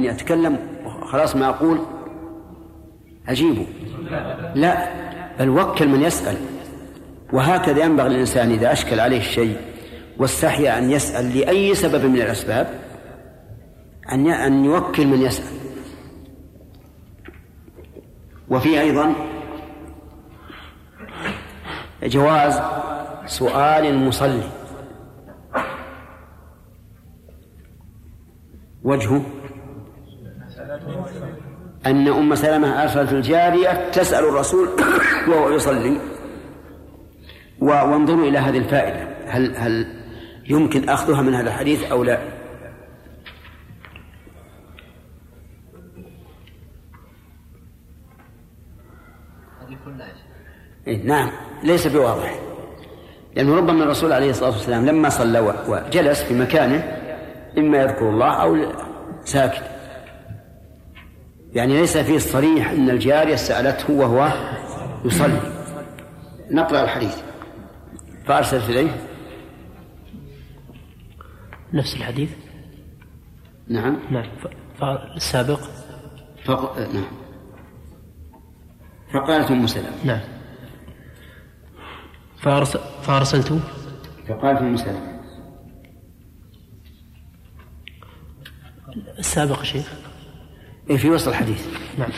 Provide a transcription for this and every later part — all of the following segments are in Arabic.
إني أتكلم خلاص ما أقول أجيبه لا بل وكل من يسأل. وهكذا ينبغي الإنسان إذا أشكل عليه الشيء واستحيا أن يسأل لأي سبب من الأسباب أن أن يوكل من يسأل. وفي أيضا جواز سؤال المصلي. وجهه أن أم سلمة أرسلت الجارية تسأل الرسول وهو يصلي. وانظروا إلى هذه الفائدة. هل هل يمكن أخذها من هذا الحديث أو لا؟ إيه نعم. ليس بواضح. لأنه ربما الرسول عليه الصلاة والسلام لما صلى وجلس في مكانه إما يذكر الله أو ساكت. يعني ليس فيه الصريح أن الجارية سألته وهو يصلي. نقرأ الحديث. فأرسلت إليه. نفس الحديث؟ نعم. نعم. السابق؟ فق... نعم. فقالت أم سلمة. نعم. فأرسل فأرسلت فقالت أم سلمة. السابق شيخ؟ في وسط الحديث. نعم.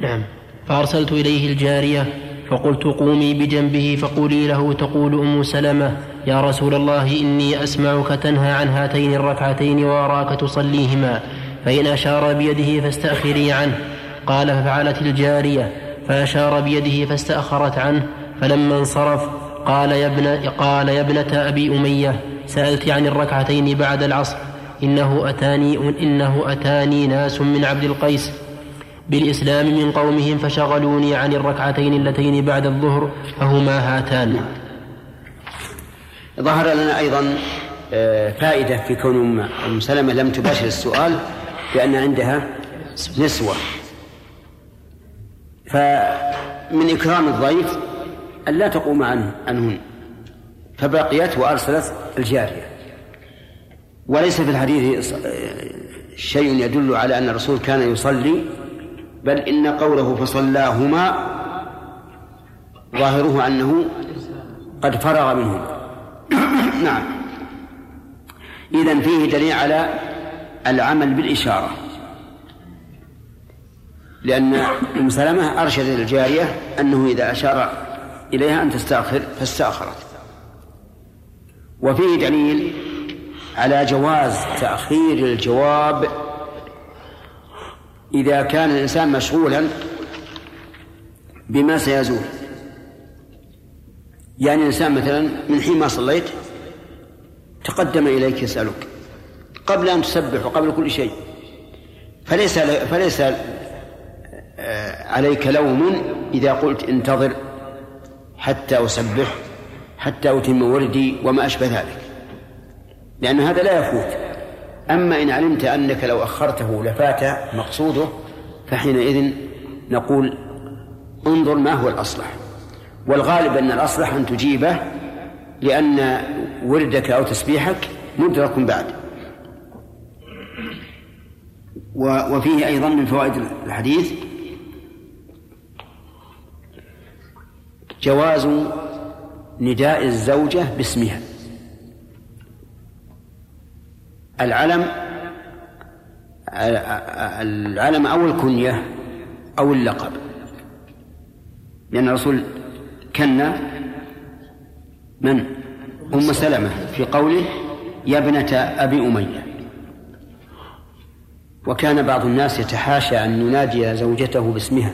نعم. فأرسلت إليه الجارية فقلت قومي بجنبه فقولي له تقول أم سلمة يا رسول الله إني أسمعك تنهى عن هاتين الركعتين وأراك تصليهما فإن أشار بيده فاستأخري عنه. قال ففعلت الجارية فأشار بيده فاستأخرت عنه فلما انصرف قال يا ابن قال يا ابنة أبي أمية سألت عن الركعتين بعد العصر. إنه أتاني إنه أتاني ناس من عبد القيس بالإسلام من قومهم فشغلوني عن الركعتين اللتين بعد الظهر فهما هاتان. ظهر لنا أيضا آه، فائدة في كون أم سلمة لم تباشر السؤال لأن عندها نسوة. فمن إكرام الضيف أن لا تقوم عنه عنهن فبقيت وأرسلت الجارية. وليس في الحديث شيء يدل على أن الرسول كان يصلي بل إن قوله فصلاهما ظاهره أنه قد فرغ منهما. نعم. إذا فيه دليل على العمل بالإشارة. لأن أم سلمة أرشد الجارية أنه إذا أشار إليها أن تستأخر فاستأخرت. وفيه دليل على جواز تأخير الجواب إذا كان الإنسان مشغولا بما سيزول. يعني الإنسان مثلا من حين ما صليت تقدم إليك يسألك قبل أن تسبح وقبل كل شيء فليس فليس آه، عليك لوم إذا قلت انتظر حتى أسبح حتى أتم وردي وما أشبه ذلك. لأن هذا لا يفوت. أما إن علمت أنك لو أخرته لفات مقصوده فحينئذ نقول انظر ما هو الأصلح. والغالب أن الأصلح أن تجيبه لأن وردك أو تسبيحك مدرك بعد. وفيه أيضا من فوائد الحديث جواز نداء الزوجة باسمها. العلم العلم أو الكنية أو اللقب. لأن الرسول كنا من؟ أم سلمة في قوله يا ابنة أبي أمية. وكان بعض الناس يتحاشى أن ينادي زوجته باسمها.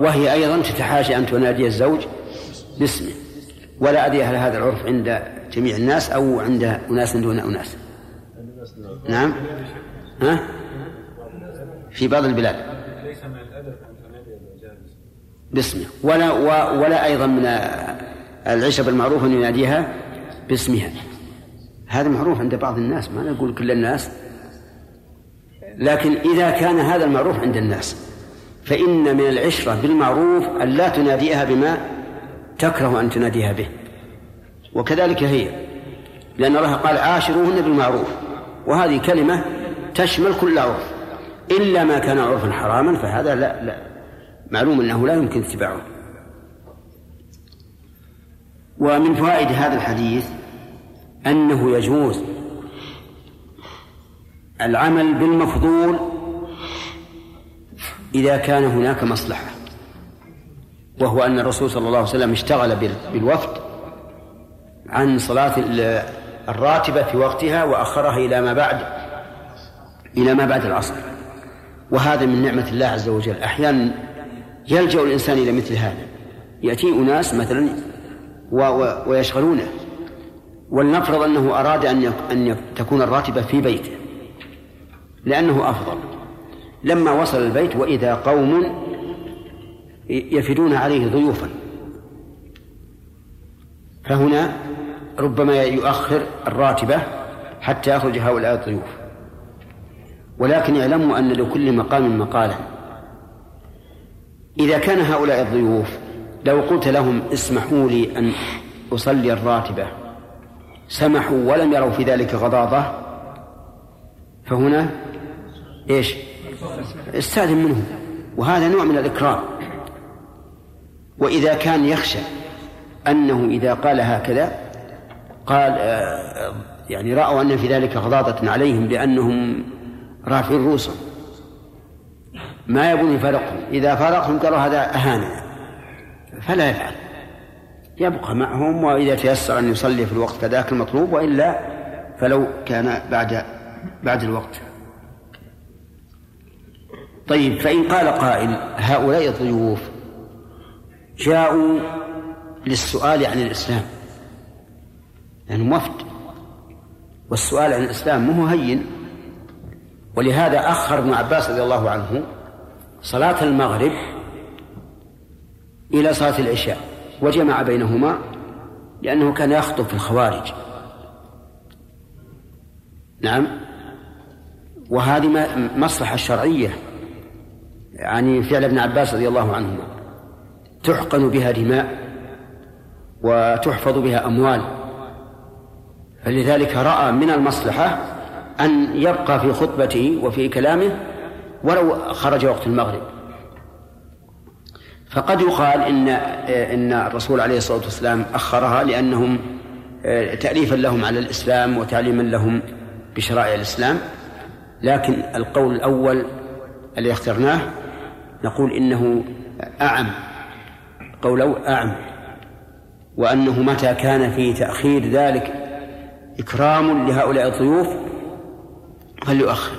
وهي أيضا تتحاشى أن تنادي الزوج باسمه. ولا أدري هل هذا العرف عند جميع الناس أو عند أناس دون أناس. نعم. ها؟ في بعض البلاد. ليس من الأدب باسمه. ولا ولا أيضا من العشب المعروف أن يناديها باسمها. هذا معروف عند بعض الناس ما نقول كل الناس. لكن إذا كان هذا المعروف عند الناس فإن من العشرة بالمعروف أن لا تناديها بما تكره أن تناديها به. وكذلك هي لأن الله قال عاشروهن بالمعروف وهذه كلمة تشمل كل عرف. إلا ما كان عرفا حراما فهذا لا لا. معلوم أنه لا يمكن اتباعه. ومن فوائد هذا الحديث أنه يجوز العمل بالمفضول إذا كان هناك مصلحة. وهو أن الرسول صلى الله عليه وسلم اشتغل بالوفد عن صلاة الراتبة في وقتها وأخرها إلى ما بعد إلى ما بعد العصر. وهذا من نعمة الله عز وجل. أحيانا يلجأ الإنسان إلى مثل هذا. يأتي أناس مثلا ويشغلونه. ولنفرض أنه أراد أن أن تكون الراتبة في بيته لأنه أفضل. لما وصل البيت وإذا قوم يفدون عليه ضيوفا. فهنا ربما يؤخر الراتبة حتى يخرج هؤلاء الضيوف. ولكن اعلموا أن لكل مقام مقالا. إذا كان هؤلاء الضيوف لو قلت لهم اسمحوا لي أن أصلي الراتبة سمحوا ولم يروا في ذلك غضاضة فهنا إيش؟ استاذن منهم. وهذا نوع من الإكرام. وإذا كان يخشى أنه إذا قال هكذا قال آه، يعني رأوا أن في ذلك غضاضة عليهم لأنهم رافعين رؤوسهم. ما يبون يفارقهم. إذا فارقهم قالوا هذا أهاننا فلا يفعل. يبقى معهم وإذا تيسر أن يصلي في الوقت كذاك المطلوب وإلا فلو كان بعد بعد الوقت. طيب فإن قال قائل هؤلاء الضيوف جاءوا للسؤال عن الإسلام. يعني وفد والسؤال عن الإسلام مو هين. ولهذا أخر ابن عباس رضي الله عنه صلاة المغرب إلى صلاة العشاء وجمع بينهما لأنه كان يخطب في الخوارج. نعم. وهذه مصلحة شرعية يعني فعل ابن عباس رضي الله عنهما. تحقن بها دماء وتحفظ بها أموال. فلذلك رأى من المصلحة أن يبقى في خطبته وفي كلامه ولو خرج وقت المغرب. فقد يقال إن إن الرسول عليه الصلاة والسلام أخرها لأنهم آه، تأليفا لهم على الإسلام وتعليما لهم بشرائع الإسلام. لكن القول الأول الذي اخترناه نقول إنه أعم. قوله أعم وأنه متى كان في تأخير ذلك إكرام لهؤلاء الضيوف فليؤخر.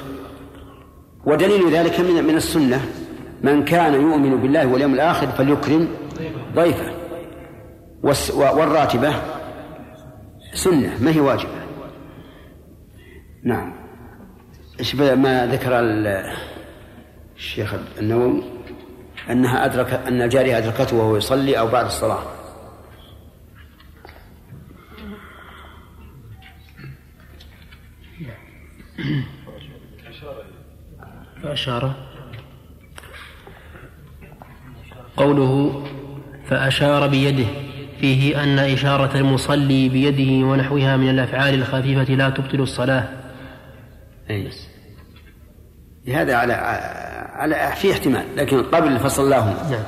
ودليل ذلك من من السنة من كان يؤمن بالله واليوم الآخر فليكرم ضيفه. والراتبة سنة ما هي واجبة؟ نعم. ما ذكر الشيخ النووي؟ أنها أدرك أن الجارية أدركته وهو يصلي أو بعد الصلاة. فأشار. قوله فأشار بيده فيه أن إشارة المصلي بيده ونحوها من الأفعال الخفيفة لا تبطل الصلاة. أي هذا على على في احتمال لكن قبل فصلناهم نعم.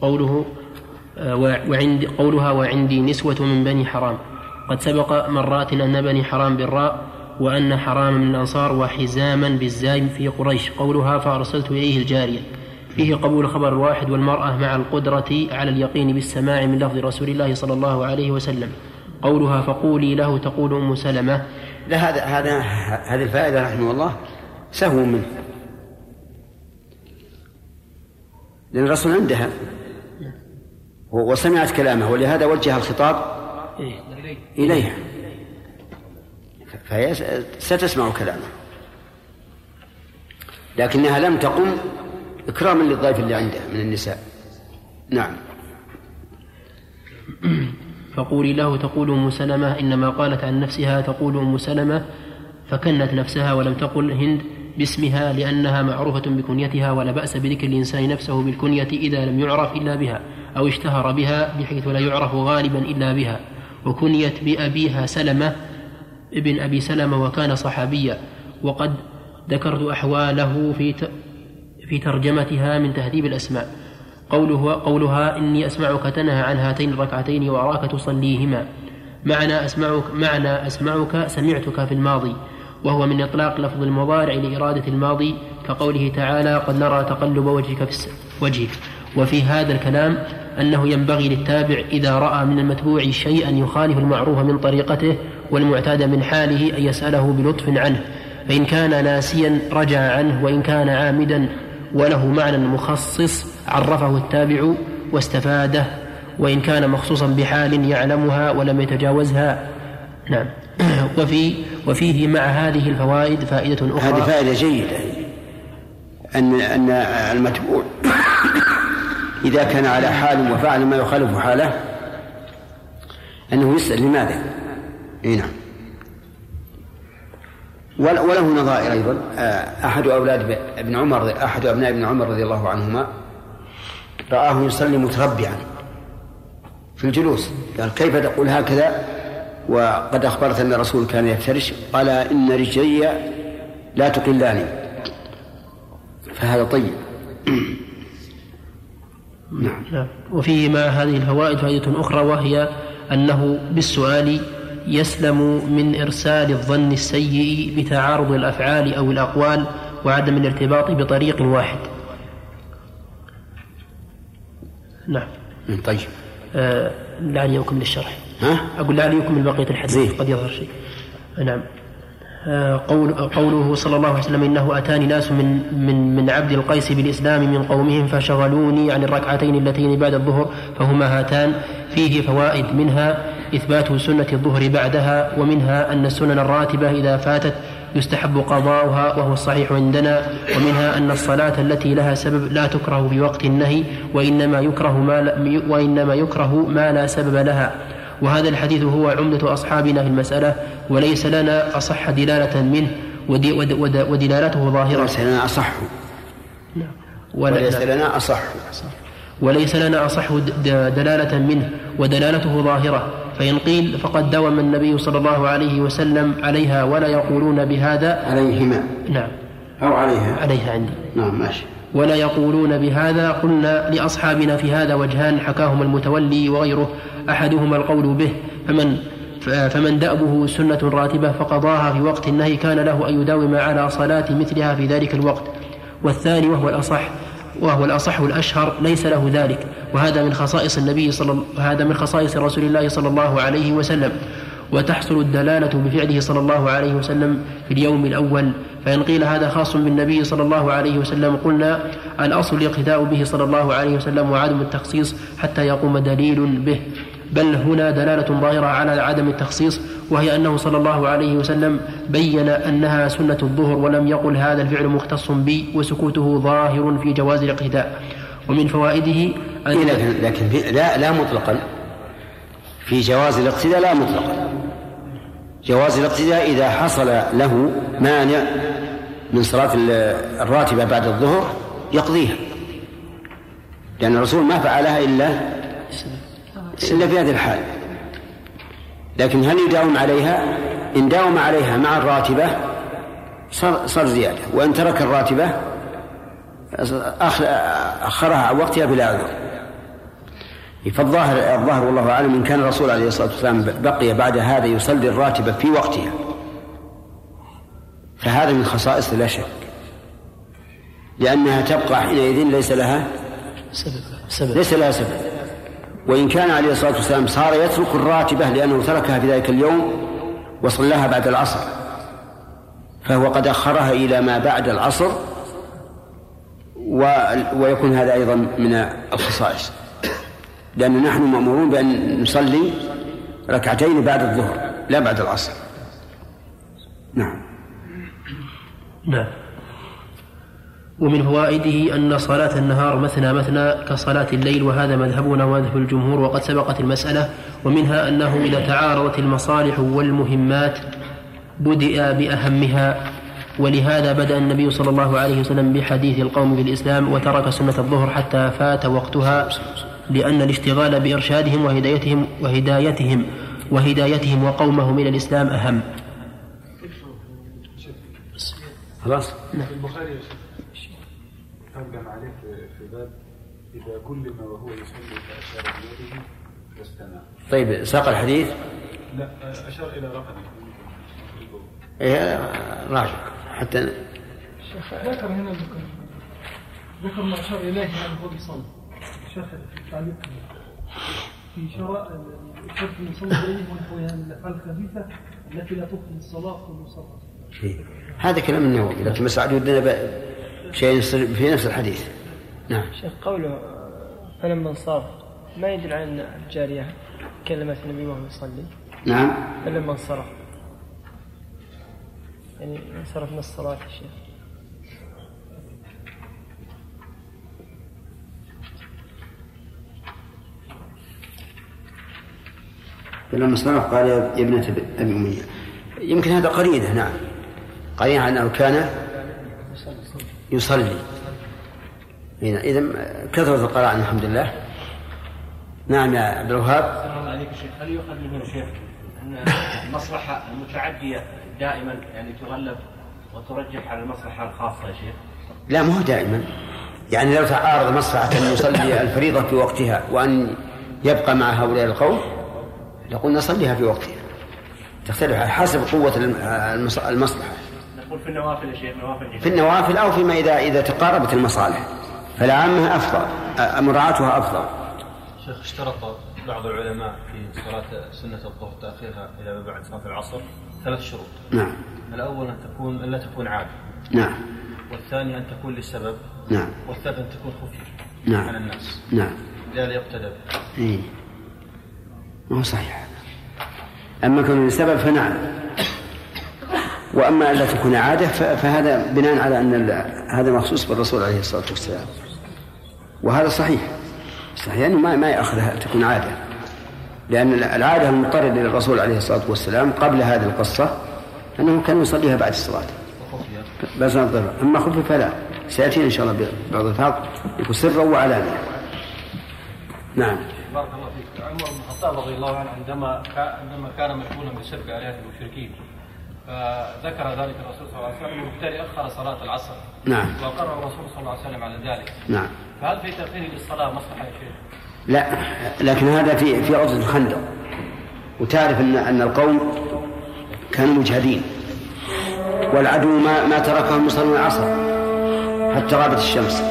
قوله وعند قولها وعندي نسوة من بني حرام. قد سبق مرات أن بني حرام بالراء وأن حرام من الأنصار وحزاما بالزاي في قريش. قولها فأرسلت إليه الجارية. فيه قبول خبر الواحد والمرأة مع القدرة على اليقين بالسماع من لفظ رسول الله صلى الله عليه وسلم. قولها فقولي له تقول أم سلمة. لا هذا هذا هذه الفائدة رحمه الله سهو منه. لأن الرسول عندها. وسمعت كلامه ولهذا وجه الخطاب إليها. فهي ستسمع كلامه. لكنها لم تقم إكراما للضيف اللي عنده من النساء. نعم. فقولي له تقول أم سلمة إنما قالت عن نفسها تقول أم سلمة فكنت نفسها ولم تقل هند باسمها لأنها معروفة بكنيتها ولا بأس بذكر الإنسان نفسه بالكنية إذا لم يعرف إلا بها أو اشتهر بها بحيث لا يعرف غالبا إلا بها. وكنيت بأبيها سلمة ابن أبي سلمة وكان صحابيا. وقد ذكرت أحواله في في ترجمتها من تهذيب الأسماء. قوله قولها إني أسمعك تنهى عن هاتين الركعتين وأراك تصليهما. معنى أسمعك معنى أسمعك سمعتك في الماضي وهو من إطلاق لفظ المضارع لإرادة الماضي كقوله تعالى قد نرى تقلب وجهك في وجهك وفي هذا الكلام أنه ينبغي للتابع إذا رأى من المتبوع شيئا يخالف المعروف من طريقته والمعتاد من حاله أن يسأله بلطف عنه. فإن كان ناسيا رجع عنه وإن كان عامدا وله معنى مخصص عرفه التابع واستفاده وإن كان مخصوصا بحال يعلمها ولم يتجاوزها. نعم. وفي وفيه مع هذه الفوائد فائدة أخرى. هذه فائدة جيدة أن أن المتبوع إذا كان على حال وفعل ما يخالف حاله أنه يسأل لماذا؟ أي نعم. وله نظائر أيضا. آه، أحد أولاد ابن عمر أحد أبناء ابن عمر رضي الله عنهما رآه يصلي متربعا في الجلوس. قال كيف تقول هكذا؟ وقد أخبرت أن الرسول كان يفترش. قال إن رجلي لا تقلاني. فهذا طيب. نعم. نعم وفيه مع هذه الفوائد فائدة أخرى وهي أنه بالسؤال يسلم من إرسال الظن السيء بتعارض الأفعال أو الأقوال وعدم الارتباط بطريق واحد. نعم. طيب. آه لعلي أكمل الشرح ها؟ أقول لعلي يكمل بقية الحديث قد يظهر شيء. نعم. آه، قول قوله صلى الله عليه وسلم إنه أتاني ناس من من من عبد القيس بالإسلام من قومهم فشغلوني عن الركعتين اللتين بعد الظهر فهما هاتان فيه فوائد منها إثبات سنة الظهر بعدها ومنها أن السنن الراتبة إذا فاتت يستحب قضاؤها وهو الصحيح عندنا ومنها أن الصلاة التي لها سبب لا تكره في وقت النهي وإنما يكره ما وإنما يكره ما لا سبب لها. وهذا الحديث هو عمدة أصحابنا في المسألة وليس لنا أصح دلالة منه ودي ود ود ودلالته ظاهرة. وليس لنا أصح. نعم. وليس لنا أصح. وليس لنا أصح دلالة منه ودلالته ظاهرة. فإن قيل فقد دوم النبي صلى الله عليه وسلم عليها ولا يقولون بهذا. عليهما. نعم. أو عليها. عليها عندي. نعم ماشي. ولا يقولون بهذا. قلنا لأصحابنا في هذا وجهان حكاهما المتولي وغيره أحدهما القول به فمن فمن دأبه سنة راتبة فقضاها في وقت النهي كان له أن يداوم على صلاة مثلها في ذلك الوقت. والثاني وهو الأصح وهو الأصح الأشهر ليس له ذلك. وهذا من خصائص النبي صلى هذا من خصائص رسول الله صلى الله عليه وسلم. وتحصل الدلالة بفعله صلى الله عليه وسلم في اليوم الأول. فإن قيل هذا خاص بالنبي صلى الله عليه وسلم قلنا الأصل الاقتداء به صلى الله عليه وسلم وعدم التخصيص حتى يقوم دليل به. بل هنا دلالة ظاهرة على عدم التخصيص وهي أنه صلى الله عليه وسلم بين أنها سنة الظهر ولم يقل هذا الفعل مختص بي وسكوته ظاهر في جواز الاقتداء. ومن فوائده أن إيه لكن, لكن لا لا مطلقا. في جواز الاقتداء لا مطلقا. جواز الاقتداء إذا حصل له مانع من صلاة الراتبة بعد الظهر يقضيها. لأن الرسول ما فعلها إلا إلا في هذه الحال. لكن هل يداوم عليها إن داوم عليها مع الراتبة صار, صار زيادة وإن ترك الراتبة أخرها عن وقتها بلا عذر فالظاهر الظاهر والله أعلم إن كان الرسول عليه الصلاة والسلام بقي بعد هذا يصلي الراتبة في وقتها فهذا من خصائص لا شك لأنها تبقى حينئذ ليس لها سبب. سبب. ليس لها سبب وإن كان عليه الصلاة والسلام صار يترك الراتبة لأنه تركها في ذلك اليوم وصلاها بعد العصر فهو قد أخرها إلى ما بعد العصر و... ويكون هذا أيضا من الخصائص. لأن نحن مأمورون بأن نصلي ركعتين بعد الظهر لا بعد العصر. نعم. نعم. ومن فوائده أن صلاة النهار مثنى مثنى كصلاة الليل وهذا مذهبنا ومذهب الجمهور وقد سبقت المسألة. ومنها أنه إذا تعارضت المصالح والمهمات بدأ بأهمها. ولهذا بدأ النبي صلى الله عليه وسلم بحديث القوم بالإسلام وترك سنة الظهر حتى فات وقتها لأن الاشتغال بإرشادهم وهدايتهم وهدايتهم وهدايتهم وقومهم إلى الإسلام أهم. خلاص؟ نعم. ترجم عليه في باب إذا كل ما وهو يصلي فأشار بيده واستمع طيب ساق الحديث؟ لا أشار إلى رقمه إيه راجع حتى ذكر هنا ذكر. ذكر ما أشار إليه أنه هو بيصلي شيخ في التعليق في شراء الشرط المصلي إليه ونحوها من الأفعال الخبيثة التي لا تبطل الصلاة في المصلى هذا كلام النووي لكن مسعد ودنا شيء في نفس الحديث. نعم. شيخ قوله فلما انصرف ما يدل على أن الجارية كلمت النبي وهو يصلي؟ نعم. فلما انصرف. يعني انصرف من الصلاة يا شيخ. فلما انصرف قال يا ابنة أبي أمية. يمكن هذا قرينة نعم. قرينة أنه كان يصلي. إذا كثرة القراءة الحمد لله. نعم يا عبد الوهاب. عليك شيخ. هل يؤخذ منه شيخ أن المصلحة المتعدية دائما يعني تغلب وترجح على المصلحة الخاصة يا شيخ؟ لا مو دائما. يعني لو تعارض مصلحة أن يصلي الفريضة في وقتها وأن يبقى مع هؤلاء القوم لقلنا صليها في وقتها. تختلف على حسب قوة المصلحة. في النوافل يا شيخ نوافل في النوافل أو فيما إذا إذا تقاربت المصالح. فالعامة أفضل مراعاتها أفضل. شيخ اشترط بعض العلماء في صلاة سنة الظهر تأخيرها إلى بعد صلاة العصر ثلاث شروط. نعم. الأول أن تكون أن لا تكون عادة. نعم. والثاني أن تكون لسبب نعم. والثالث أن تكون خفيفة نعم. على الناس. نعم. لا يقتدى به إيه. ما هو صحيح. أما كون لسبب فنعم. وأما ألا تكون عادة فهذا بناء على أن هذا مخصوص بالرسول عليه الصلاة والسلام. وهذا صحيح. صحيح يعني ما ما يأخذها تكون عادة. لأن العادة المضطردة للرسول عليه الصلاة والسلام قبل هذه القصة أنه كان يصليها بعد الصلاة. بس أما خفف فلا. سيأتينا إن شاء الله بعض الفاق يكون سرا وعلانية. نعم. بارك الله فيك. عمر بن الخطاب رضي الله عنه عندما عندما كان مشغولا بسب آلهة المشركين فذكر ذلك الرسول صلى الله عليه وسلم وبالتالي أخر صلاة العصر. نعم. وأقر الرسول صلى الله عليه وسلم على ذلك. نعم. فهل في تأخير للصلاة مصلحة يا شيخ؟ لا لكن هذا في في عرض الخندق. وتعرف أن أن القوم كانوا مجهدين. والعدو ما ما تركهم يصلون العصر حتى غابت الشمس.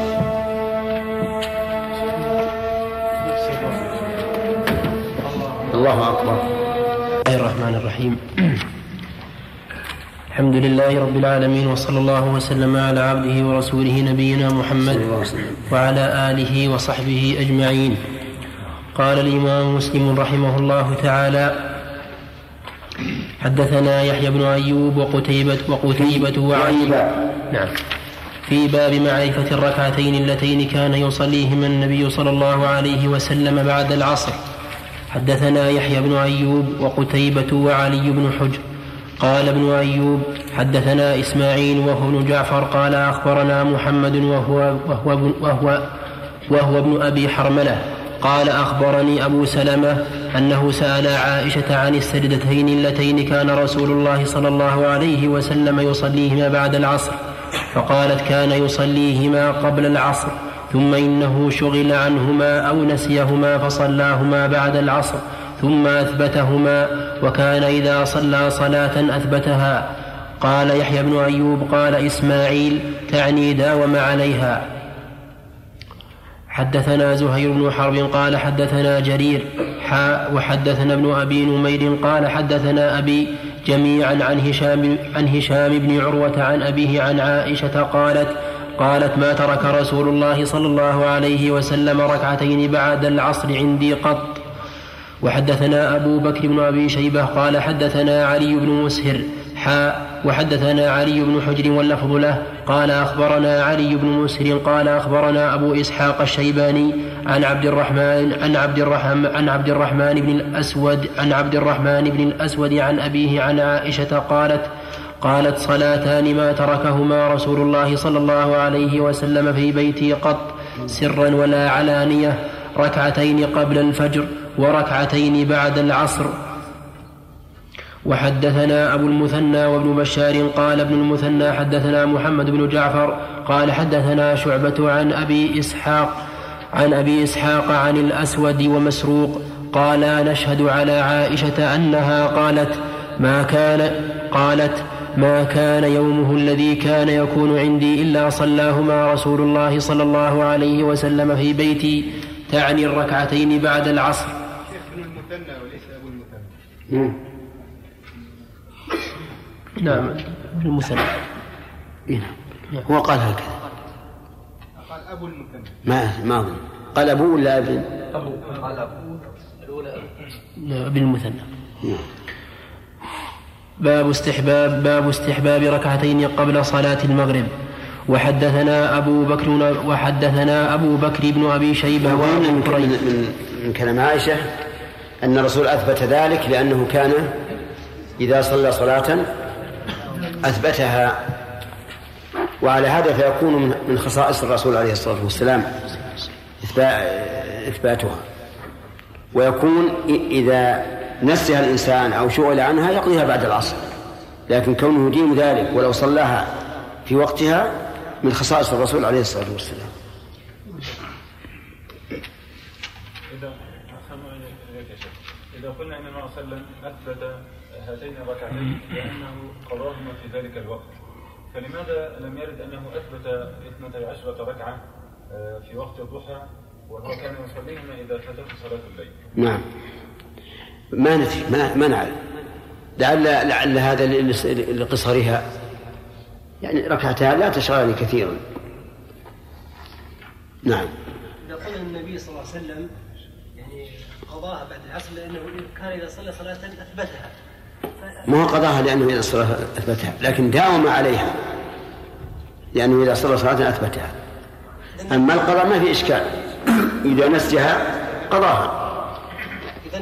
الله أكبر. بسم الله الرحمن الرحيم. الحمد لله رب العالمين وصلى الله وسلم على عبده ورسوله نبينا محمد وعلى آله وصحبه أجمعين. قال الإمام مسلم رحمه الله تعالى حدثنا يحيى بن أيوب وقتيبة وقتيبة وعلي نعم. في باب معرفة الركعتين اللتين كان يصليهما النبي صلى الله عليه وسلم بعد العصر. حدثنا يحيى بن أيوب وقتيبة وعلي بن حجر. قال ابن أيوب حدثنا إسماعيل وهو ابن جعفر قال أخبرنا محمد وهو وهو وهو, وهو ابن أبي حرملة. قال أخبرني أبو سلمة أنه سأل عائشة عن السجدتين اللتين كان رسول الله صلى الله عليه وسلم يصليهما بعد العصر فقالت كان يصليهما قبل العصر ثم إنه شغل عنهما أو نسيهما فصلاهما بعد العصر ثم أثبتهما وكان إذا صلى صلاة أثبتها. قال يحيى بن أيوب قال إسماعيل تعني داوم عليها. حدثنا زهير بن حرب قال حدثنا جرير حاء وحدثنا ابن أبي نمير قال حدثنا أبي جميعا عن هشام, عن هشام بن عروة عن أبيه عن عائشة قالت قالت ما ترك رسول الله صلى الله عليه وسلم ركعتين بعد العصر عندي قط وحدثنا أبو بكر بن أبي شيبة قال حدثنا علي بن مسهر حاء وحدثنا علي بن حجر واللفظ له قال أخبرنا علي بن مسهر قال أخبرنا أبو إسحاق الشيباني عن عبد الرحمن عن عبد الرحمن عن عبد الرحمن بن الأسود عن عبد الرحمن بن الأسود عن أبيه عن عائشة قالت قالت صلاتان ما تركهما رسول الله صلى الله عليه وسلم في بيتي قط سرا ولا علانية ركعتين قبل الفجر. وركعتين بعد العصر. وحدثنا أبو المثنى وابن بشار قال ابن المثنى حدثنا محمد بن جعفر قال حدثنا شعبة عن أبي إسحاق عن أبي إسحاق عن الأسود ومسروق قال نشهد على عائشة أنها قالت ما كان قالت ما كان يومه الذي كان يكون عندي إلا صلاهما رسول الله صلى الله عليه وسلم في بيتي تعني الركعتين بعد العصر المثنى وليس ابو المثنى نعم نعم. ابن المثنى إيه نعم. هو قال هكذا. قال أبو المثنى. ما ما أظن. قال أبوه ولا ابن أبو. قال أبو. نعم، ابن المثنى. نعم. باب استحباب باب استحباب ركعتين قبل صلاة المغرب. وحدثنا أبو بكر وحدثنا أبو بكر بن أبي شيبة وأظن وأبو من, كريب من, من كلام عائشة. أن الرسول أثبت ذلك لأنه كان إذا صلى صلاة أثبتها. وعلى هذا فيكون من- خصائص الرسول عليه الصلاة والسلام إثبا- إثباتها. ويكون إذا نسيها الإنسان أو شغل عنها يقضيها بعد العصر. لكن كونه يديم ذلك ولو صلاها في وقتها من خصائص الرسول عليه الصلاة والسلام إذا أحسن إليك يا شيخ. إذا قلنا أن النبي صلى الله عليه وسلم أثبت هاتين الركعتين لأنه قضاهما في ذلك الوقت. فلماذا لم يرد أنه أثبت 12 ركعة آه، في وقت الضحى؟ وهو كان يصليهما إذا فاتته صلاة الليل. نعم. ما ندري ما ما نعلم لعل لعل هذا لقصرها. يعني ركعتها لا تشغلني كثيرا. نعم. إذا قال النبي صلى الله عليه وسلم قضاها بعد العصر لأنه كان إذا صلى صلاة أثبتها. ما هو قضاها لأنه إذا صلى أثبتها لكن داوم عليها. لأنه إذا صلى صلاة أثبتها. أما القضاء ما في إشكال. إذا نسيها قضاها. إذا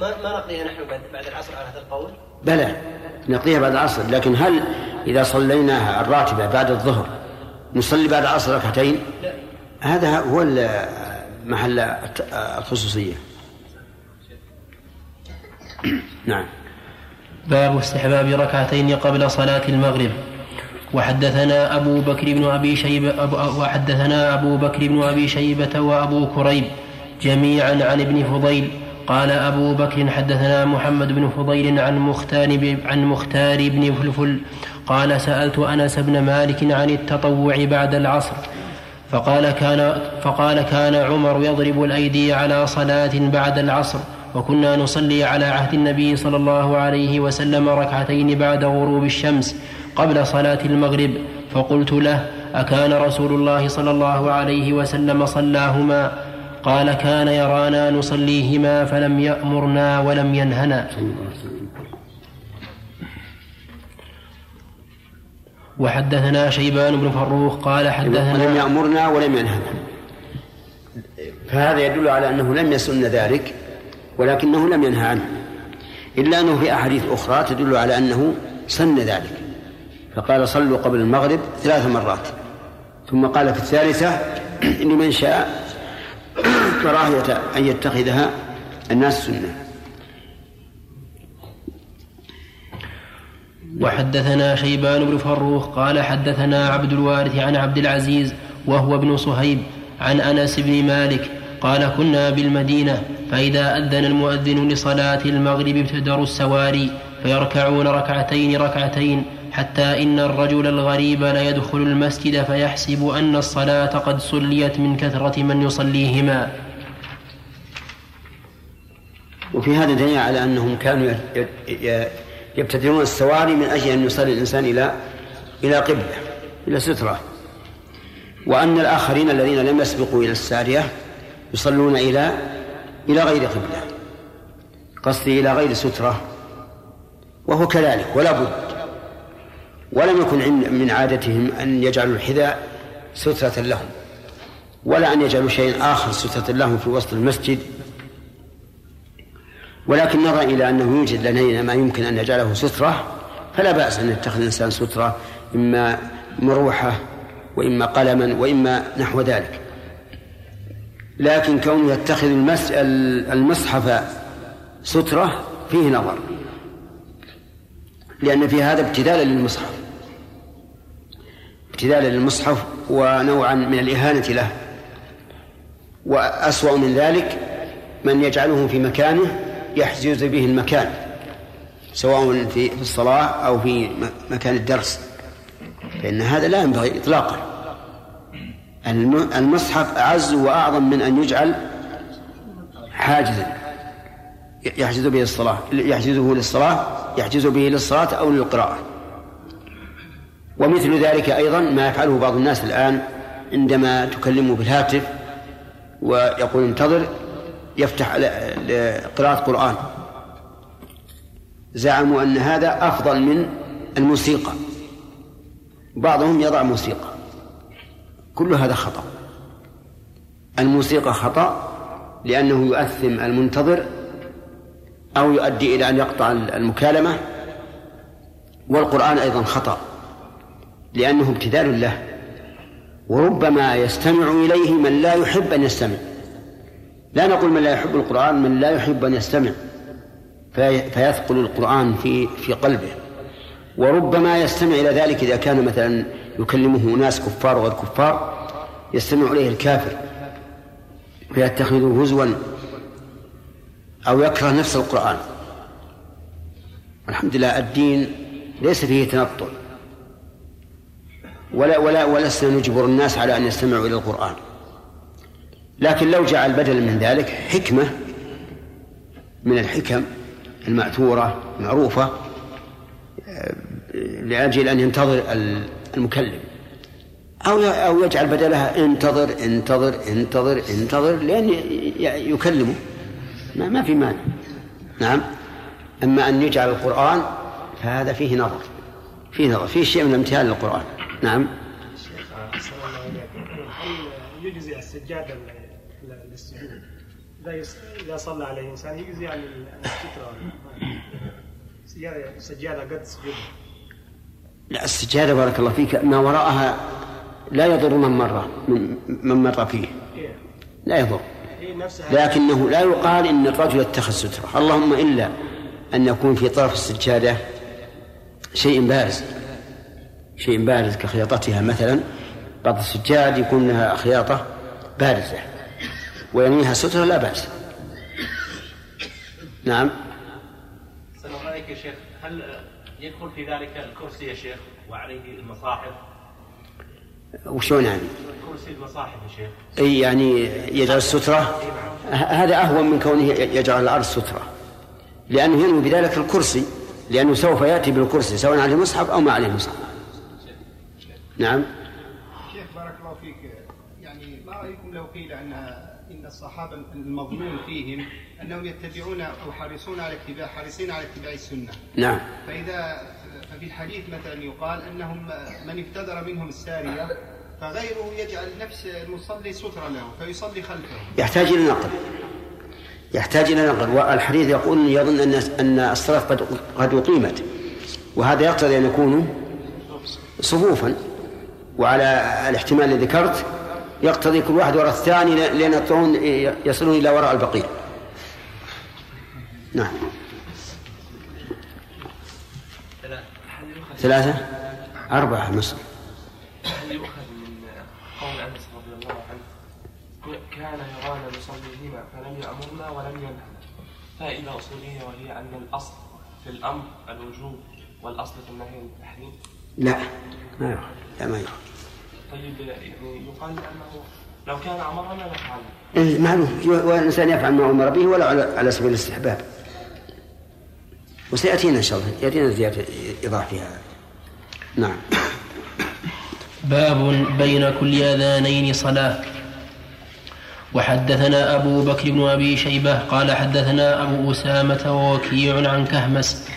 ما ما نقضيها نحن بعد العصر على هذا القول؟ بلى. نقضيها بعد العصر. لكن هل إذا صليناها الراتبة بعد الظهر نصلي بعد العصر ركعتين؟ لا. هذا هو محل الخصوصية. نعم. باب استحباب ركعتين قبل صلاة المغرب. وحدثنا أبو بكر بن أبي شيبة وحدثنا أبو بكر بن أبي شيبة وأبو كريب جميعا عن ابن فضيل. قال أبو بكر حدثنا محمد بن فضيل عن مختار عن مختار بن فلفل. قال سألت أنس بن مالك عن التطوع بعد العصر. فقال كان فقال كان عمر يضرب الأيدي على صلاة بعد العصر. وكنا نصلي على عهد النبي صلى الله عليه وسلم ركعتين بعد غروب الشمس قبل صلاة المغرب فقلت له أكان رسول الله صلى الله عليه وسلم صلاهما؟ قال كان يرانا نصليهما فلم يأمرنا ولم ينهنا. وحدثنا شيبان بن فروخ قال ولم حدثنا يأمرنا ولم ينهنا. فهذا يدل على أنه لم يسن ذلك. ولكنه لم ينهى عنه إلا أنه في أحاديث أخرى تدل على أنه سن ذلك. فقال صلوا قبل المغرب ثلاث مرات. ثم قال في الثالثة لمن شاء كراهية أن يتخذها الناس سنة. وحدثنا شيبان بن فروخ قال حدثنا عبد الوارث عن عبد العزيز وهو ابن صهيب عن أنس بن مالك قال كنا بالمدينة فإذا أذن المؤذن لصلاة المغرب ابتدروا السواري فيركعون ركعتين ركعتين حتى إن الرجل الغريب ليدخل المسجد فيحسب أن الصلاة قد صليت من كثرة من يصليهما. وفي هذا دليل على أنهم كانوا يبتدرون السواري من أجل أن يصلي الإنسان إلى إلى قبلة إلى سترة. وأن الآخرين الذين لم يسبقوا إلى السارية يصلون إلى إلى غير قبلة. قصدي إلى غير سترة. وهو كذلك ولا بد. ولم يكن من عادتهم أن يجعلوا الحذاء سترة لهم ولا أن يجعلوا شيئا آخر سترة لهم في وسط المسجد. ولكن نظرا إلى أنه يوجد لدينا ما يمكن أن نجعله سترة. فلا بأس أن يتخذ الإنسان سترة إما مروحة وإما قلما وإما نحو ذلك. لكن كونه يتخذ. المصحف سترة فيه نظر. لأن في هذا ابتدالا للمصحف. ابتدالا للمصحف ونوعا من الإهانة له. وأسوأ من ذلك من يجعله في مكانه يحجز به المكان سواء في الصلاة أو في مكان الدرس. فإن هذا لا ينبغي إطلاقا. المصحف أعز وأعظم من أن يجعل حاجزا. يحجز به الصلاة يحجزه للصلاة يحجز به للصلاة أو للقراءة. ومثل ذلك أيضا ما يفعله بعض الناس الآن عندما تكلمه بالهاتف ويقول انتظر يفتح لقراءة قرآن. زعموا أن هذا أفضل من الموسيقى. بعضهم يضع موسيقى. كل هذا خطأ. الموسيقى خطأ لأنه يؤثم المنتظر أو يؤدي إلى أن يقطع المكالمة والقرآن أيضا خطأ لأنه ابتذال له. وربما يستمع إليه من لا يحب أن يستمع. لا نقول من لا يحب القرآن من لا يحب أن يستمع. فيثقل القرآن في في قلبه. وربما يستمع إلى ذلك إذا كان مثلا يكلمه ناس كفار وغير كفار يستمع إليه الكافر فيتخذه هزوا أو يكره نفس القرآن. الحمد لله الدين ليس فيه تنطع ولا ولا ولسنا نجبر الناس على أن يستمعوا إلى القرآن. لكن لو جعل بدلا من ذلك حكمة من الحكم المأثورة معروفة لأجل أن ينتظر المكلم. أو أو يجعل بدلها انتظر انتظر انتظر انتظر لأن يكلمه. ما, ما في مانع. نعم. أما أن يجعل القرآن فهذا فيه نظر. فيه نظر. فيه شيء من الامتثال للقرآن نعم. هل يجزي السجادة للسجود. إذا صلى عليه إنسان يجزي عن السترة السجادة قد سجود لا السجادة بارك الله فيك ما وراءها لا يضر من مر من مر فيه. لا يضر. لكنه لا يقال إن الرجل اتخذ سترة. اللهم إلا أن يكون في طرف السجادة شيء بارز شيء بارز كخياطتها مثلا بعض السجاد يكون لها خياطة بارزة وينويها سترة لا بأس. نعم. السلام يا شيخ. هل يدخل في ذلك الكرسي يا شيخ وعليه المصاحف. وشلون يعني؟ كرسي المصاحف يا شيخ. أي يعني يجعل السترة؟ هذا أهون من كونه يجعل الأرض سترة. لأنه ينوي بذلك الكرسي لأنه سوف يأتي بالكرسي سواء عليه مصحف أو ما عليه مصحف. نعم. شيخ بارك الله فيك. يعني ما رأيكم لو قيل أن إن الصحابة المظنون فيهم أنهم يتبعون أو حريصون على اتباع حريصين على اتباع السنة. نعم. فإذا ففي الحديث مثلا يقال أنهم من ابتدر منهم السارية فغيره يجعل نفس المصلي سترة له فيصلي خلفه. يحتاج إلى نقل. يحتاج إلى نقل. والحديث يقول يظن ان أن الصلاة قد قد أقيمت. وهذا يقتضي أن يكونوا صفوفا. وعلى الاحتمال الذي ذكرت يقتضي كل واحد وراء الثاني لأن يطلعون يصلون إلى وراء البقيه نعم. ثلاثة؟ أربعة مصر هل يؤخذ من قول أنس رضي الله عنه كان يرانا نصليهما فلم يأمرنا ولم ينهنا. فائدة أصولية وهي أن الأصل في الأمر الوجوب والأصل في النهي التحريم لا ما يؤخذ. لا ما يؤخذ. طيب يعني يقال أنه لو كان أمرنا لفعلنا إيه معلوم. والإنسان يفعل ما أمر به ولا على سبيل الاستحباب. وسيأتينا إن شاء الله. يأتينا زيادة إيضاح في هذا نعم. باب بين كل آذانين صلاة. وحدثنا أبو بكر بن أبي شيبة قال حدثنا أبو أسامة ووكيع عن كهمس.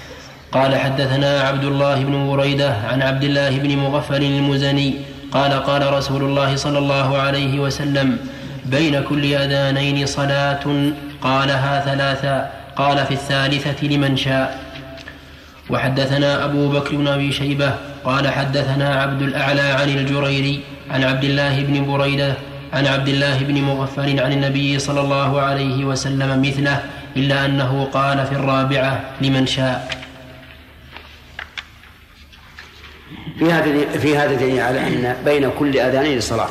قال حدثنا عبد الله بن بريدة عن عبد الله بن مغفل المزني. قال قال رسول الله صلى الله عليه وسلم بين كل آذانين صلاة قالها ثلاثا قال في الثالثة لمن شاء. وحدثنا أبو بكر بن أبي شيبة قال حدثنا عبد الأعلى عن الجريري عن عبد الله بن بريدة عن عبد الله بن مغفل عن النبي صلى الله عليه وسلم مثله إلا أنه قال في الرابعة لمن شاء. في هذا في هذا دليل على أن بين كل أذانين صلاه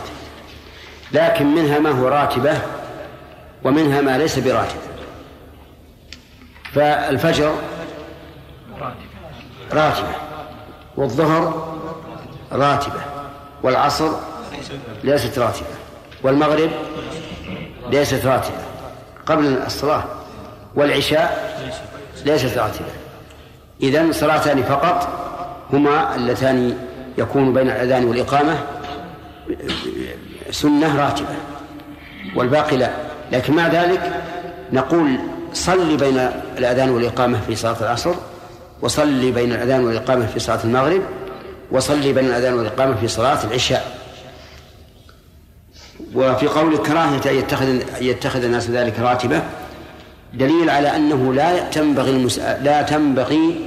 لكن منها ما هو راتبة ومنها ما ليس براتب. فالفجر راتبة. والظهر راتبة. والعصر ليست راتبة. والمغرب ليست راتبة. قبل الصلاة. والعشاء ليست راتبة. اذا صلاتان فقط هما اللتان يكون بين الأذان والإقامة. سنة راتبة. والباقي لا. لكن مع ذلك نقول صل بين الأذان والإقامة في صلاة العصر. وصل بين الأذان والإقامة في صلاة المغرب وصل بين الأذان والإقامة في صلاة العشاء. وفي قول كراهية أن يتخذ يتخذ الناس ذلك راتبة دليل على أنه لا تنبغي المس... لا تنبغي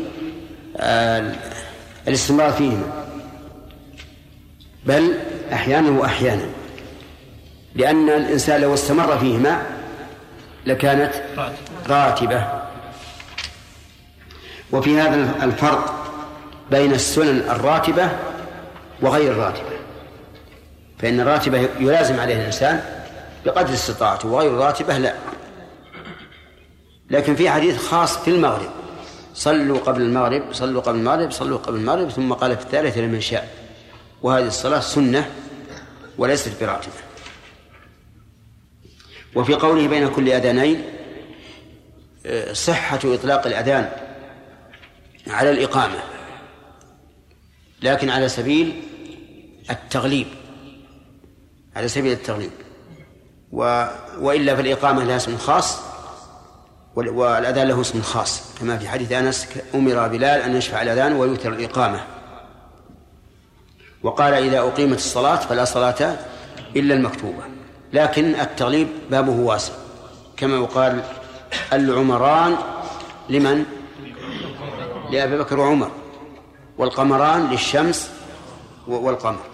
آه الاستمرار فيهما. بل أحيانا وأحيانا. لأن الإنسان لو استمر فيهما لكانت راتبة. وفي هذا الفرق بين السنن الراتبة وغير الراتبة. فإن الراتبة يلازم عليه الإنسان بقدر استطاعته وغير الراتبة لا. لكن في حديث خاص في المغرب صلوا قبل المغرب صلوا قبل المغرب صلوا قبل المغرب ثم قال في الثالثة لمن شاء. وهذه الصلاة سنة وليست براتبة. وفي قوله بين كل أذانين آه، صحة إطلاق الأذان. على الإقامة لكن على سبيل التغليب على سبيل التغليب. و... وإلا فالإقامة لها اسم خاص والأذان له اسم خاص. كما في حديث أنس أمر بلال أن يشفع الأذان ويوتر الإقامة. وقال إذا أقيمت الصلاة فلا صلاة إلا المكتوبة. لكن التغليب بابه واسع. كما يقال العمران لمن؟ لأبي بكر وعمر والقمران للشمس والقمر.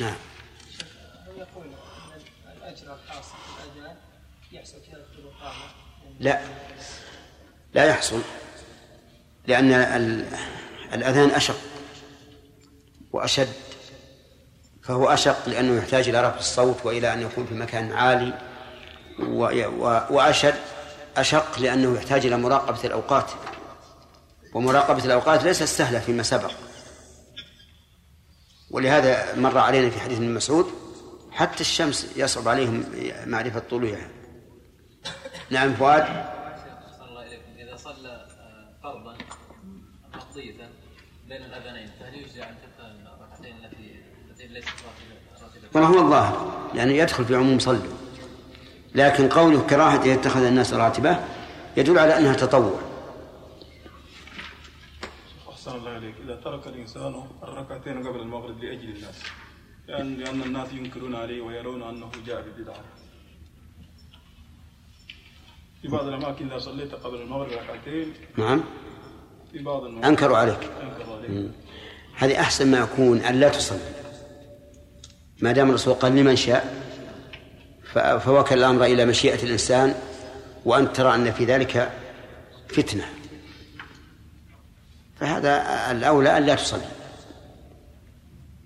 نعم. لا. لا يحصل لأن الأذان أشق وأشد فهو أشق لأنه يحتاج إلى رفع الصوت وإلى أن يكون في مكان عالي وأشد. أشق لأنه يحتاج إلى مراقبة الأوقات ومراقبة الأوقات ليست سهلة فيما سبق. ولهذا مر علينا في حديث ابن مسعود حتى الشمس يصعب عليهم معرفة طلوعها. نعم فؤاد. إذا صلى آه، فرضا مقضية بين الأذانين فهل يجزي عن تلك الركعتين التي التي ليست راتبة؟ هو الظاهر يعني يدخل في عموم صلوا لكن قوله كراهة يتخذ الناس راتبة يدل على أنها تطوع. أحسن الله عليك إذا ترك الإنسان الركعتين قبل المغرب لأجل الناس لأن لأن الناس ينكرون عليه ويرون أنه جاء ببدعة في بعض الأماكن إذا صليت قبل المغرب ركعتين نعم. في بعض المواقع أنكروا عليك. أنكروا عليك. هذه أحسن ما يكون أن لا تصلي. ما دام الرسول قال لمن شاء فوكل الأمر إلى مشيئة الإنسان وأن ترى أن في ذلك فتنة. فهذا الأولى أن لا تصلي.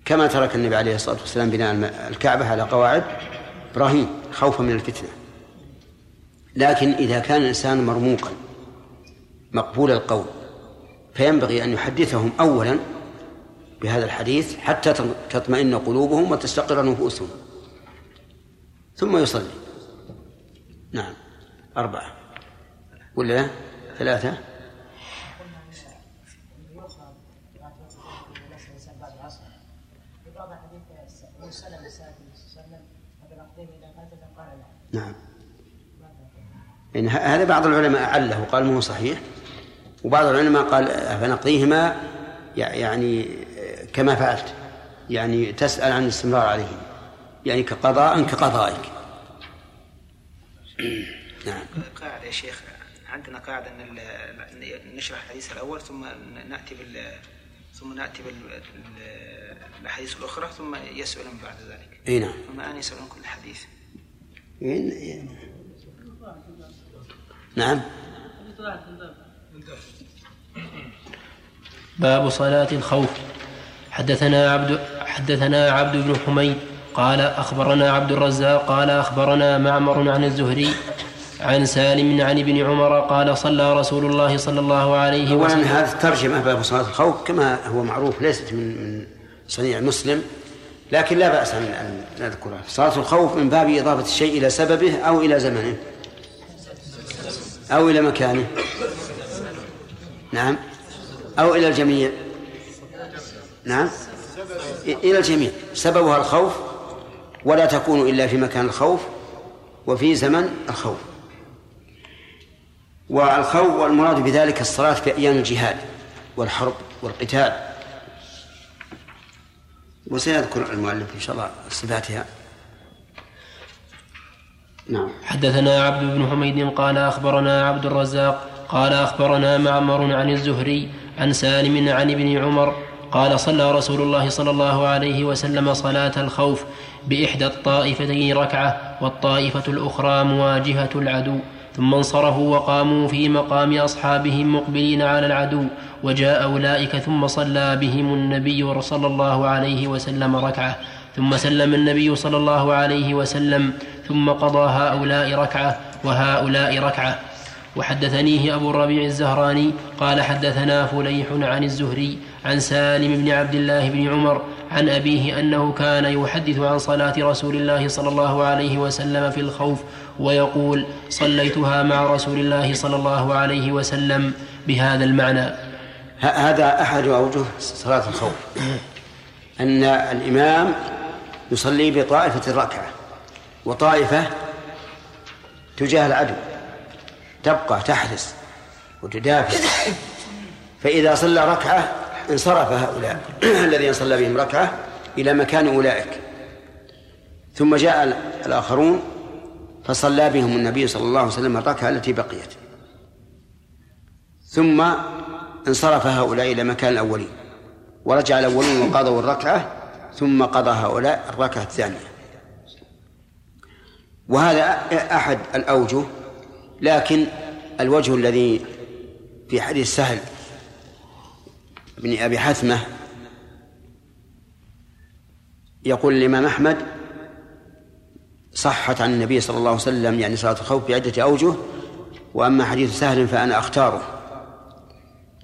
كما ترك النبي عليه الصلاة والسلام بناء الكعبة على قواعد إبراهيم خوفا من الفتنة. لكن إذا كان الإنسان مرموقا مقبول القول فينبغي أن يحدثهم أولا بهذا الحديث حتى تطمئن قلوبهم وتستقر نفوسهم. ثم يصلي. نعم. أربعة. ولا ثلاثة؟ نعم. يعني هذا بعض العلماء أعله وقال ما هو صحيح. وبعض العلماء قال فنقضيهما يعني كما فعلت. يعني تسأل عن الاستمرار عليهم يعني كقضاء كقضائك. نعم. قاعدة يا شيخ عندنا قاعدة أن نشرح الحديث الأول ثم نأتي ثم نأتي بالاحاديث الأخرى ثم يسألون بعد ذلك. إي نعم. ثم الان يسألون كل حديث. نعم. باب صلاة الخوف. حدثنا عبد حدثنا عبد بن حميد قال أخبرنا عبد الرزاق قال أخبرنا معمر عن الزهري عن سالم عن ابن عمر قال صلى رسول الله صلى الله عليه وسلم. هذه الترجمة باب صلاة الخوف كما هو معروف ليست من من صنيع مسلم لكن لا بأس أن أن نذكرها. صلاة الخوف من باب إضافة الشيء إلى سببه أو إلى زمنه أو إلى مكانه. نعم. أو إلى الجميع. نعم. إلى الجميع. سببها الخوف ولا تكون إلا في مكان الخوف وفي زمن الخوف. والخوف والمراد بذلك الصلاة في أيام الجهاد والحرب والقتال. وسيذكر المؤلف إن شاء الله صفاتها. نعم. حدثنا عبد بن حميد قال أخبرنا عبد الرزاق قال أخبرنا معمر عن الزهري عن سالم عن ابن عمر قال صلى رسول الله صلى الله عليه وسلم صلاة الخوف بإحدى الطائفتين ركعة والطائفة الأخرى مواجهة العدو ثم انصرفوا وقاموا في مقام أصحابهم مقبلين على العدو وجاء أولئك ثم صلى بهم النبي صلى الله عليه وسلم ركعة ثم سلم النبي صلى الله عليه وسلم ثم قضى هؤلاء ركعة وهؤلاء ركعة. وحدثنيه أبو الربيع الزهراني قال حدثنا فليح عن الزهري عن سالم بن عبد الله بن عمر عن أبيه أنه كان يحدث عن صلاة رسول الله صلى الله عليه وسلم في الخوف ويقول صليتها مع رسول الله صلى الله عليه وسلم بهذا المعنى. هذا أحد أوجه صلاة الخوف. أن الإمام يصلي بطائفة الركعة وطائفة تجاه العدو تبقى تحرس وتدافع. فإذا صلى ركعة انصرف هؤلاء الذين صلى بهم ركعة إلى مكان أولئك. ثم جاء الآخرون فصلى بهم النبي صلى الله عليه وسلم الركعة التي بقيت. ثم انصرف هؤلاء إلى مكان الأولين. ورجع الأولون وقضوا الركعة ثم قضى هؤلاء الركعة الثانية. وهذا أحد الأوجه لكن الوجه الذي في حديث سهل بن أبي حثمة يقول الإمام أحمد صحت عن النبي صلى الله عليه وسلم يعني صلاة الخوف بعدة أوجه وأما حديث سهل فأنا أختاره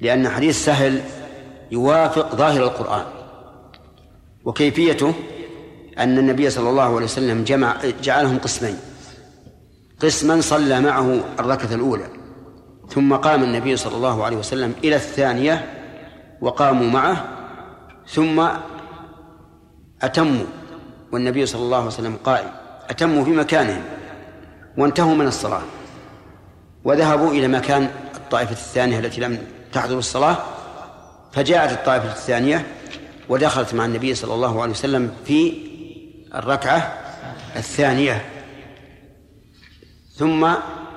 لأن حديث سهل يوافق ظاهر القرآن وكيفيته؟ أن النبي صلى الله عليه وسلم جمع جعلهم قسمين قسما صلى معه الركعة الأولى ثم قام النبي صلى الله عليه وسلم إلى الثانية وقاموا معه ثم أتموا والنبي صلى الله عليه وسلم قائم أتموا في مكانهم وانتهوا من الصلاة وذهبوا إلى مكان الطائفة الثانية التي لم تحضر الصلاة فجاءت الطائفة الثانية ودخلت مع النبي صلى الله عليه وسلم في الركعة الثانية. ثم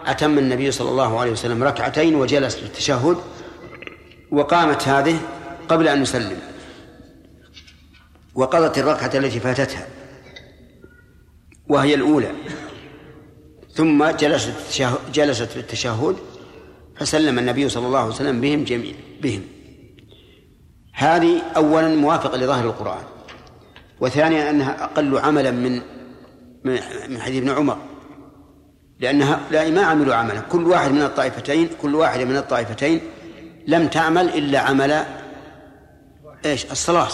أتم النبي صلى الله عليه وسلم ركعتين وجلس للتشهد وقامت هذه قبل أن يسلم. وقضت الركعة التي فاتتها. وهي الأولى. ثم جلست جلست للتشهد فسلم النبي صلى الله عليه وسلم بهم جميع بهم. هذه أولا موافقة لظاهر القرآن. وثانيا أنها أقل عملا من من حديث ابن عمر. لأن هؤلاء ما عملوا عملا. كل واحد من الطائفتين كل واحدة من الطائفتين لم تعمل إلا عمل إيش؟ الصلاة.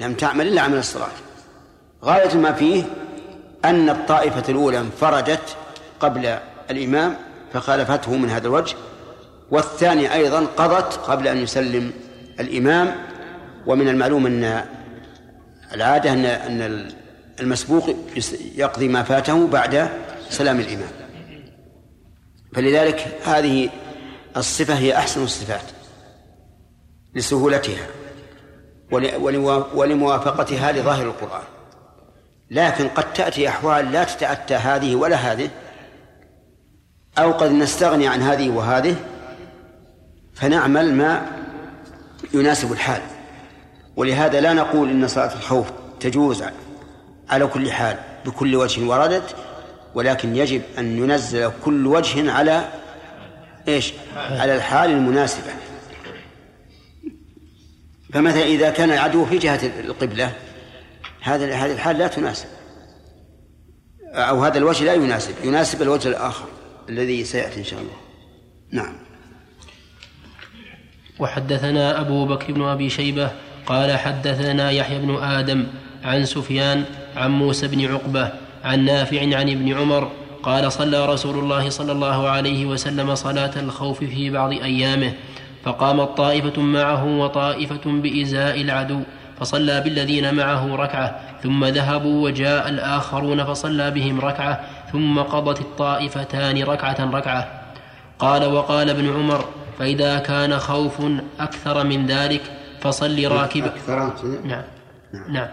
لم تعمل إلا عمل الصلاة. غاية ما فيه أن الطائفة الأولى انفردت قبل الإمام فخالفته من هذا الوجه والثانية أيضا قضت قبل أن يسلم الإمام. ومن المعلوم أن العادة أن أن المسبوق يقضي ما فاته بعد سلام الإمام. فلذلك هذه الصفة هي أحسن الصفات لسهولتها ولموافقتها لظاهر القرآن. لكن قد تأتي أحوال لا تتأتى هذه ولا هذه أو قد نستغني عن هذه وهذه فنعمل ما يناسب الحال. ولهذا لا نقول إن صلاة الخوف تجوز على كل حال بكل وجه وردت ولكن يجب أن ينزل كل وجه على إيش؟ على الحال المناسبة. فمثلا إذا كان العدو في جهة القبلة هذا هذه الحال لا تناسب. أو هذا الوجه لا يناسب يناسب الوجه الآخر الذي سيأتي إن شاء الله. نعم. وحدثنا أبو بكر بن أبي شيبة قال حدثنا يحيى بن آدم عن سفيان عن موسى بن عقبة عن نافع عن ابن عمر قال صلى رسول الله صلى الله عليه وسلم صلاة الخوف في بعض أيامه فقامت طائفة معه وطائفة بإزاء العدو فصلى بالذين معه ركعة ثم ذهبوا وجاء الآخرون فصلى بهم ركعة ثم قضت الطائفتان ركعة ركعة. قال وقال ابن عمر فإذا كان خوف أكثر من ذلك فصل راكبا. نعم. نعم.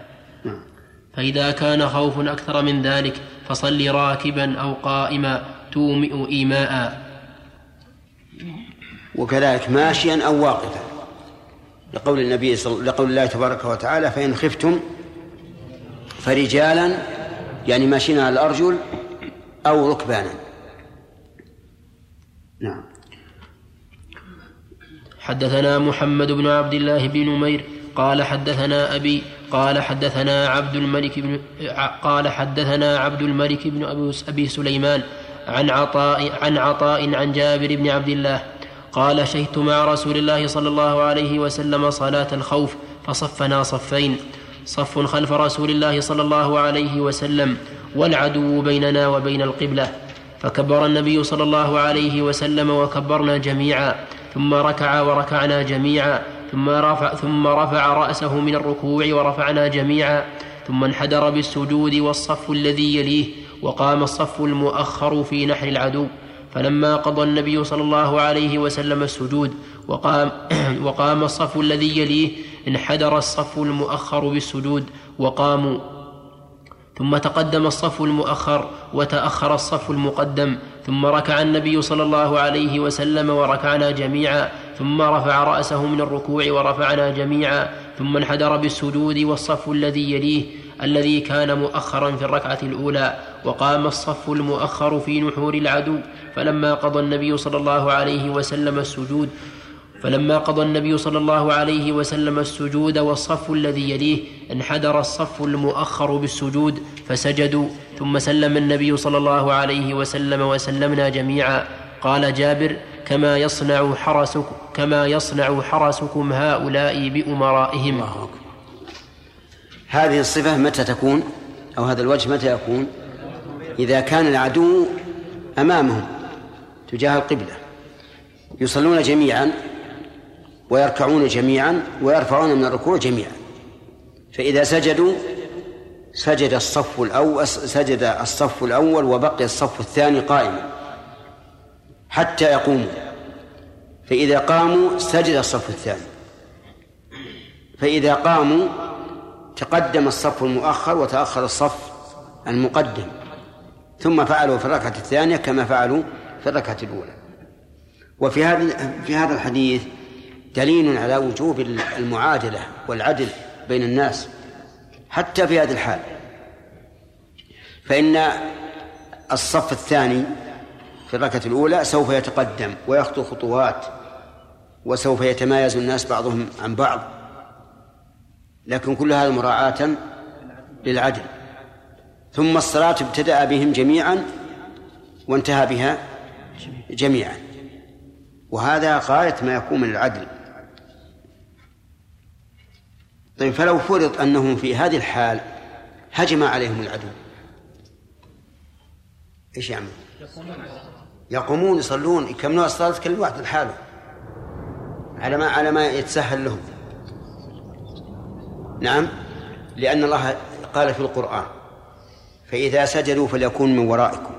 فإذا كان خوف أكثر من ذلك فصل راكبا أو قائما تومئ إيماء. وكذلك ماشيا أو واقفا. لقول النبي صل... لقول الله تبارك وتعالى فإن خفتم فرجالا يعني ماشيين على الأرجل أو ركبانا. نعم. حدثنا محمد بن عبد الله بن نمير قال حدثنا أبي قال حدثنا عبد الملك بن قال حدثنا عبد الملك بن أبي سليمان عن عطاء عن عطاء عن جابر بن عبد الله قال شهدت مع رسول الله صلى الله عليه وسلم صلاة الخوف فصفنا صفين صف خلف رسول الله صلى الله عليه وسلم والعدو بيننا وبين القبلة فكبر النبي صلى الله عليه وسلم وكبرنا جميعا ثم ركع وركعنا جميعا ثم رفع, ثم رفع رأسه من الركوع ورفعنا جميعا ثم انحدر بالسجود والصف الذي يليه وقام الصف المؤخر في نحر العدو. فلما قضى النبي صلى الله عليه وسلم السجود وقام, وقام الصف الذي يليه انحدر الصف المؤخر بالسجود وقاموا. ثم تقدم الصف المؤخر وتأخر الصف المقدم ثم ركع النبي صلى الله عليه وسلم وركعنا جميعا ثم رفع رأسه من الركوع ورفعنا جميعا ثم انحدر بالسجود والصف الذي يليه الذي كان مؤخرا في الركعة الأولى وقام الصف المؤخر في نحور العدو فلما قضى النبي صلى الله عليه وسلم السجود فلما قضى النبي صلى الله عليه وسلم السجود والصف الذي يليه انحدر الصف المؤخر بالسجود فسجدوا ثم سلم النبي صلى الله عليه وسلم وسلمنا جميعا. قال جابر كما يصنع حرسك كما يصنع حرسكم هؤلاء بأمرائهم. الله هذه الصفة متى تكون؟ أو هذا الوجه متى يكون؟ إذا كان العدو أمامهم تجاه القبلة. يصلون جميعا ويركعون جميعا ويرفعون من الركوع جميعا. فإذا سجدوا سجد الصف الأول سجد الصف الأول وبقي الصف الثاني قائما حتى يقوموا. فإذا قاموا سجد الصف الثاني. فإذا قاموا تقدم الصف المؤخر وتأخر الصف المقدم. ثم فعلوا في الركعة الثانية كما فعلوا في الركعة الأولى. وفي هذا في هذا الحديث دليل على وجوب المعادلة والعدل بين الناس. حتى في هذه الحال. فإن الصف الثاني في الركعة الأولى سوف يتقدم ويخطو خطوات وسوف يتمايز الناس بعضهم عن بعض. لكن كل هذا مراعاة للعدل. ثم الصلاة ابتدأ بهم جميعا وانتهى بها جميعا. وهذا غاية ما يكون من العدل. طيب فلو فرض أنهم في هذه الحال هجم عليهم العدو إيش يعمل؟ يقومون يصلون يكملون الصلاة؟ كل واحد لحاله على ما على ما يتسهل لهم. نعم لأن الله قال في القرآن فإذا سجدوا فليكون من ورائكم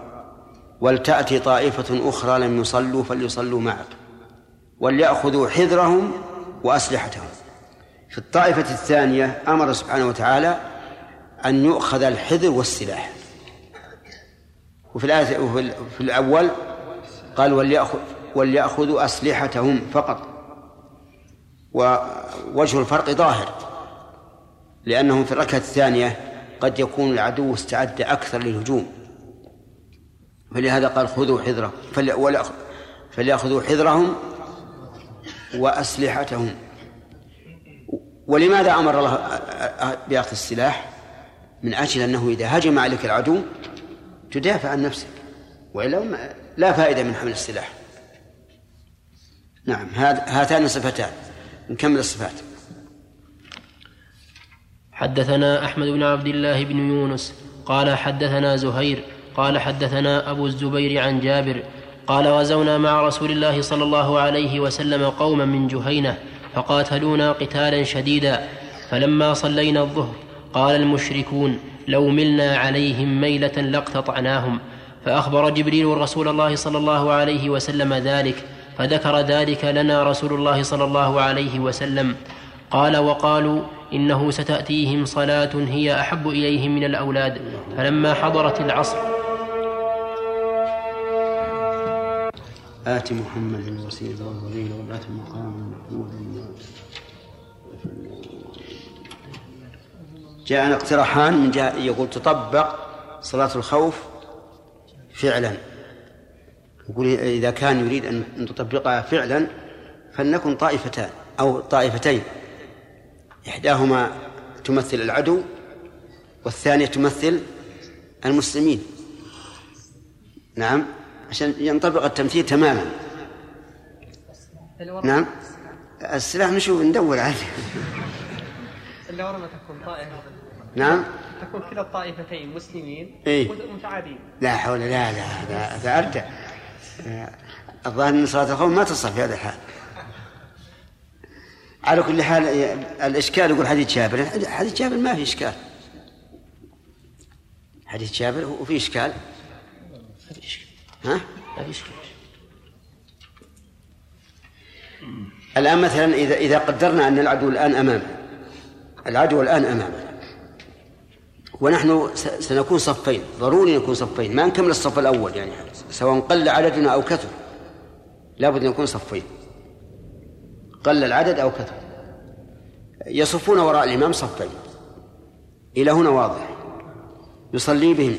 ولتأتي طائفة أخرى لم يصلوا فليصلوا معك وليأخذوا حذرهم وأسلحتهم. في الطائفة الثانية أمر سبحانه وتعالى أن يؤخذ الحذر والسلاح. وفي الآية وفي الأول قال وليأخذ وليأخذوا أسلحتهم فقط. ووجه الفرق ظاهر. لأنهم في الركعة الثانية قد يكون العدو استعد أكثر للهجوم. فلهذا قال خذوا حذرهم. فليأخذوا حذرهم وأسلحتهم. ولماذا أمر الله بأخذ السلاح؟ من أجل أنه إذا هجم عليك العدو تدافع عن نفسك وإلا لا فائدة من حمل السلاح. نعم هاتان صفتان نكمل الصفات. حدثنا أحمد بن عبد الله بن يونس قال حدثنا زهير قال حدثنا أبو الزبير عن جابر قال غزونا مع رسول الله صلى الله عليه وسلم قوما من جهينة فقاتلونا قتالا شديدا فلما صلينا الظهر قال المشركون لو ملنا عليهم ميلة لاقتطعناهم. فأخبر جبريل رسول الله صلى الله عليه وسلم ذلك فذكر ذلك لنا رسول الله صلى الله عليه وسلم. قال وقالوا إنه ستأتيهم صلاة هي أحب إليهم من الأولاد. فلما حضرت العصر آت محمد الوسيلة والفضيلة وبعث مقام محمود جاءنا اقتراحان. من جاء يقول تطبق صلاة الخوف فعلا. يقول إذا كان يريد أن تطبقها فعلا فلنكن طائفتان أو طائفتين. إحداهما تمثل العدو والثانية تمثل المسلمين. نعم. عشان ينطبق التمثيل تماما. نعم. السلاح نشوف ندور عليه. ما تكون طائفة. نعم. تكون كلا الطائفتين مسلمين إيه؟ متعادين لا حول لا لا هذا أرجع. الظاهر أن صلاة الخوف ما تصل في هذا الحال. على كل حال الإشكال يقول حديث جابر. حديث جابر ما في إشكال. حديث جابر وفي إشكال. ها؟ ما في إشكال الآن مثلا إذا إذا قدرنا أن العدو الآن أمامنا العدو الآن أمامنا ونحن سنكون صفين ضروري نكون صفين ما نكمل الصف الأول يعني سواء قل عددنا أو كثر. لابد أن نكون صفين. قل العدد أو كثر. يصفون وراء الإمام صفين. إلى هنا واضح. يصلي بهم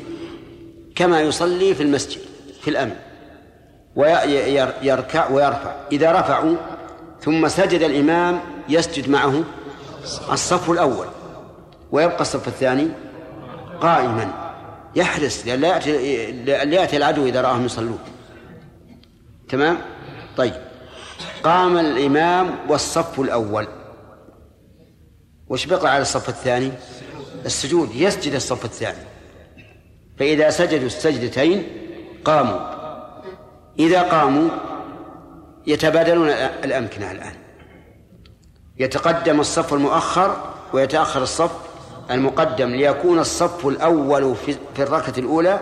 كما يصلي في المسجد. في الأمن ويركع ويرفع. إذا رفعوا ثم سجد الإمام يسجد معه الصف الأول ويبقى الصف الثاني قائما. يحرص لئلا يأتي يأتي العدو إذا رآهم يصلون تمام؟ طيب. قام الإمام والصف الأول. وش بقى على الصف الثاني؟ السجود. يسجد الصف الثاني. فإذا سجدوا السجدتين قاموا. إذا قاموا يتبادلون الأمكنة الآن. يتقدم الصف المؤخر ويتأخر الصف المقدم ليكون الصف الأول في الركعة الأولى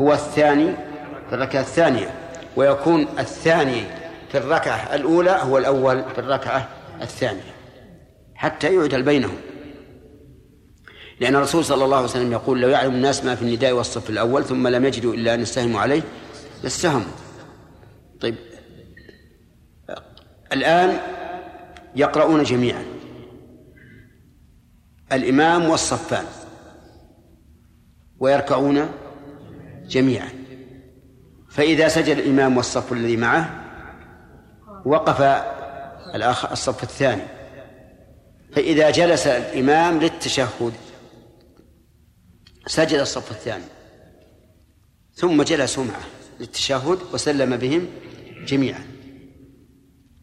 هو الثاني في الركعة الثانية. ويكون الثاني في الركعة الأولى هو الأول في الركعة الثانية. حتى يعدل بينهم. لأن الرسول صلى الله عليه وسلم يقول لو يعلم الناس ما في النداء والصف الأول ثم لم يجدوا إلا أن يستهموا عليه لاستهموا طيب. الآن يقرؤون جميعا. الإمام والصفان. ويركعون جميعا. فإذا سجد الإمام والصف الذي معه وقف الصف الثاني. فإذا جلس الإمام للتشهد. سجد الصف الثاني. ثم جلسوا معه للتشهد وسلم بهم جميعا.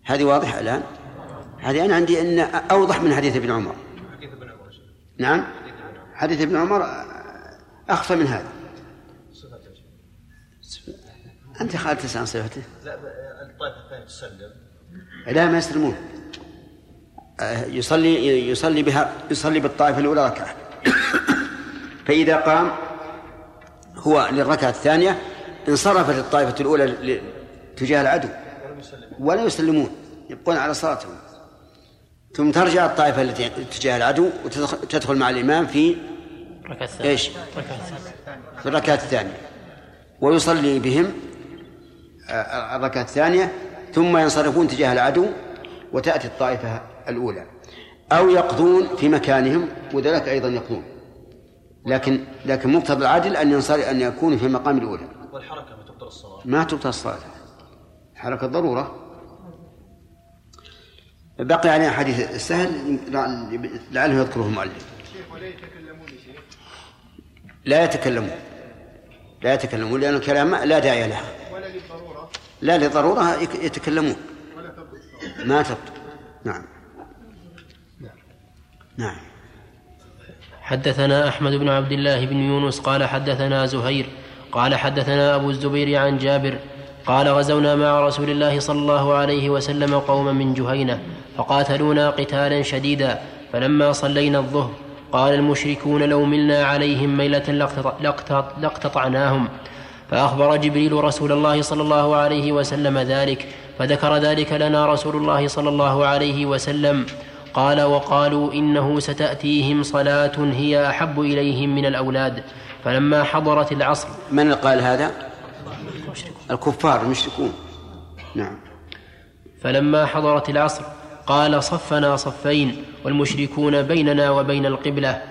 هذه واضحة الآن؟ هذه أنا عندي أن أوضح من حديث ابن عمر. نعم. حديث ابن عمر أخفى من هذا. أنت خالد تسأل صفته؟ لا الطائفة الثانية تسلم لا ما يسلمون. آه، يصلي يصلي بها يصلي بالطائفة الأولى ركعة. فإذا قام هو للركعة الثانية انصرفت الطائفة الأولى تجاه العدو. ولا يسلمون يبقون على صلاتهم. ثم ترجع الطائفة التي تجاه العدو وتدخل مع الإمام في إيش؟ في الركعة الثانية. ويصلي بهم الركعة الثانية ثم ينصرفون تجاه العدو وتأتي الطائفة الأولى. أو يقضون في مكانهم وذلك أيضا يقضون. لكن لكن مقتضى العدل أن ينصر أن يكونوا في المقام الأولى. والحركة ما تبطل الصلاة. ما تبطل الصلاة. حركة ضرورة. بقي علينا حديث السهل لعله يذكره المؤلف. لا يتكلمون. لا يتكلمون لأن الكلام لا داعي له. ولا للضرورة لا لضرورة يتكلمون. ما تبطل. نعم. نعم. حدثنا أحمد بن عبد الله بن يونس قال حدثنا زهير قال حدثنا أبو الزبير عن جابر قال غزونا مع رسول الله صلى الله عليه وسلم قوما من جهينة فقاتلونا قتالا شديدا فلما صلينا الظهر قال المشركون لو ملنا عليهم ميلة لاقتطعناهم. فأخبر جبريل رسول الله صلى الله عليه وسلم ذلك فذكر ذلك لنا رسول الله صلى الله عليه وسلم. قال وقالوا إنه ستأتيهم صلاة هي أحب إليهم من الأولاد. فلما حضرت العصر من قال هذا؟ الكفار المشركون. نعم. فلما حضرت العصر قال صفنا صفين والمشركون بيننا وبين القبلة.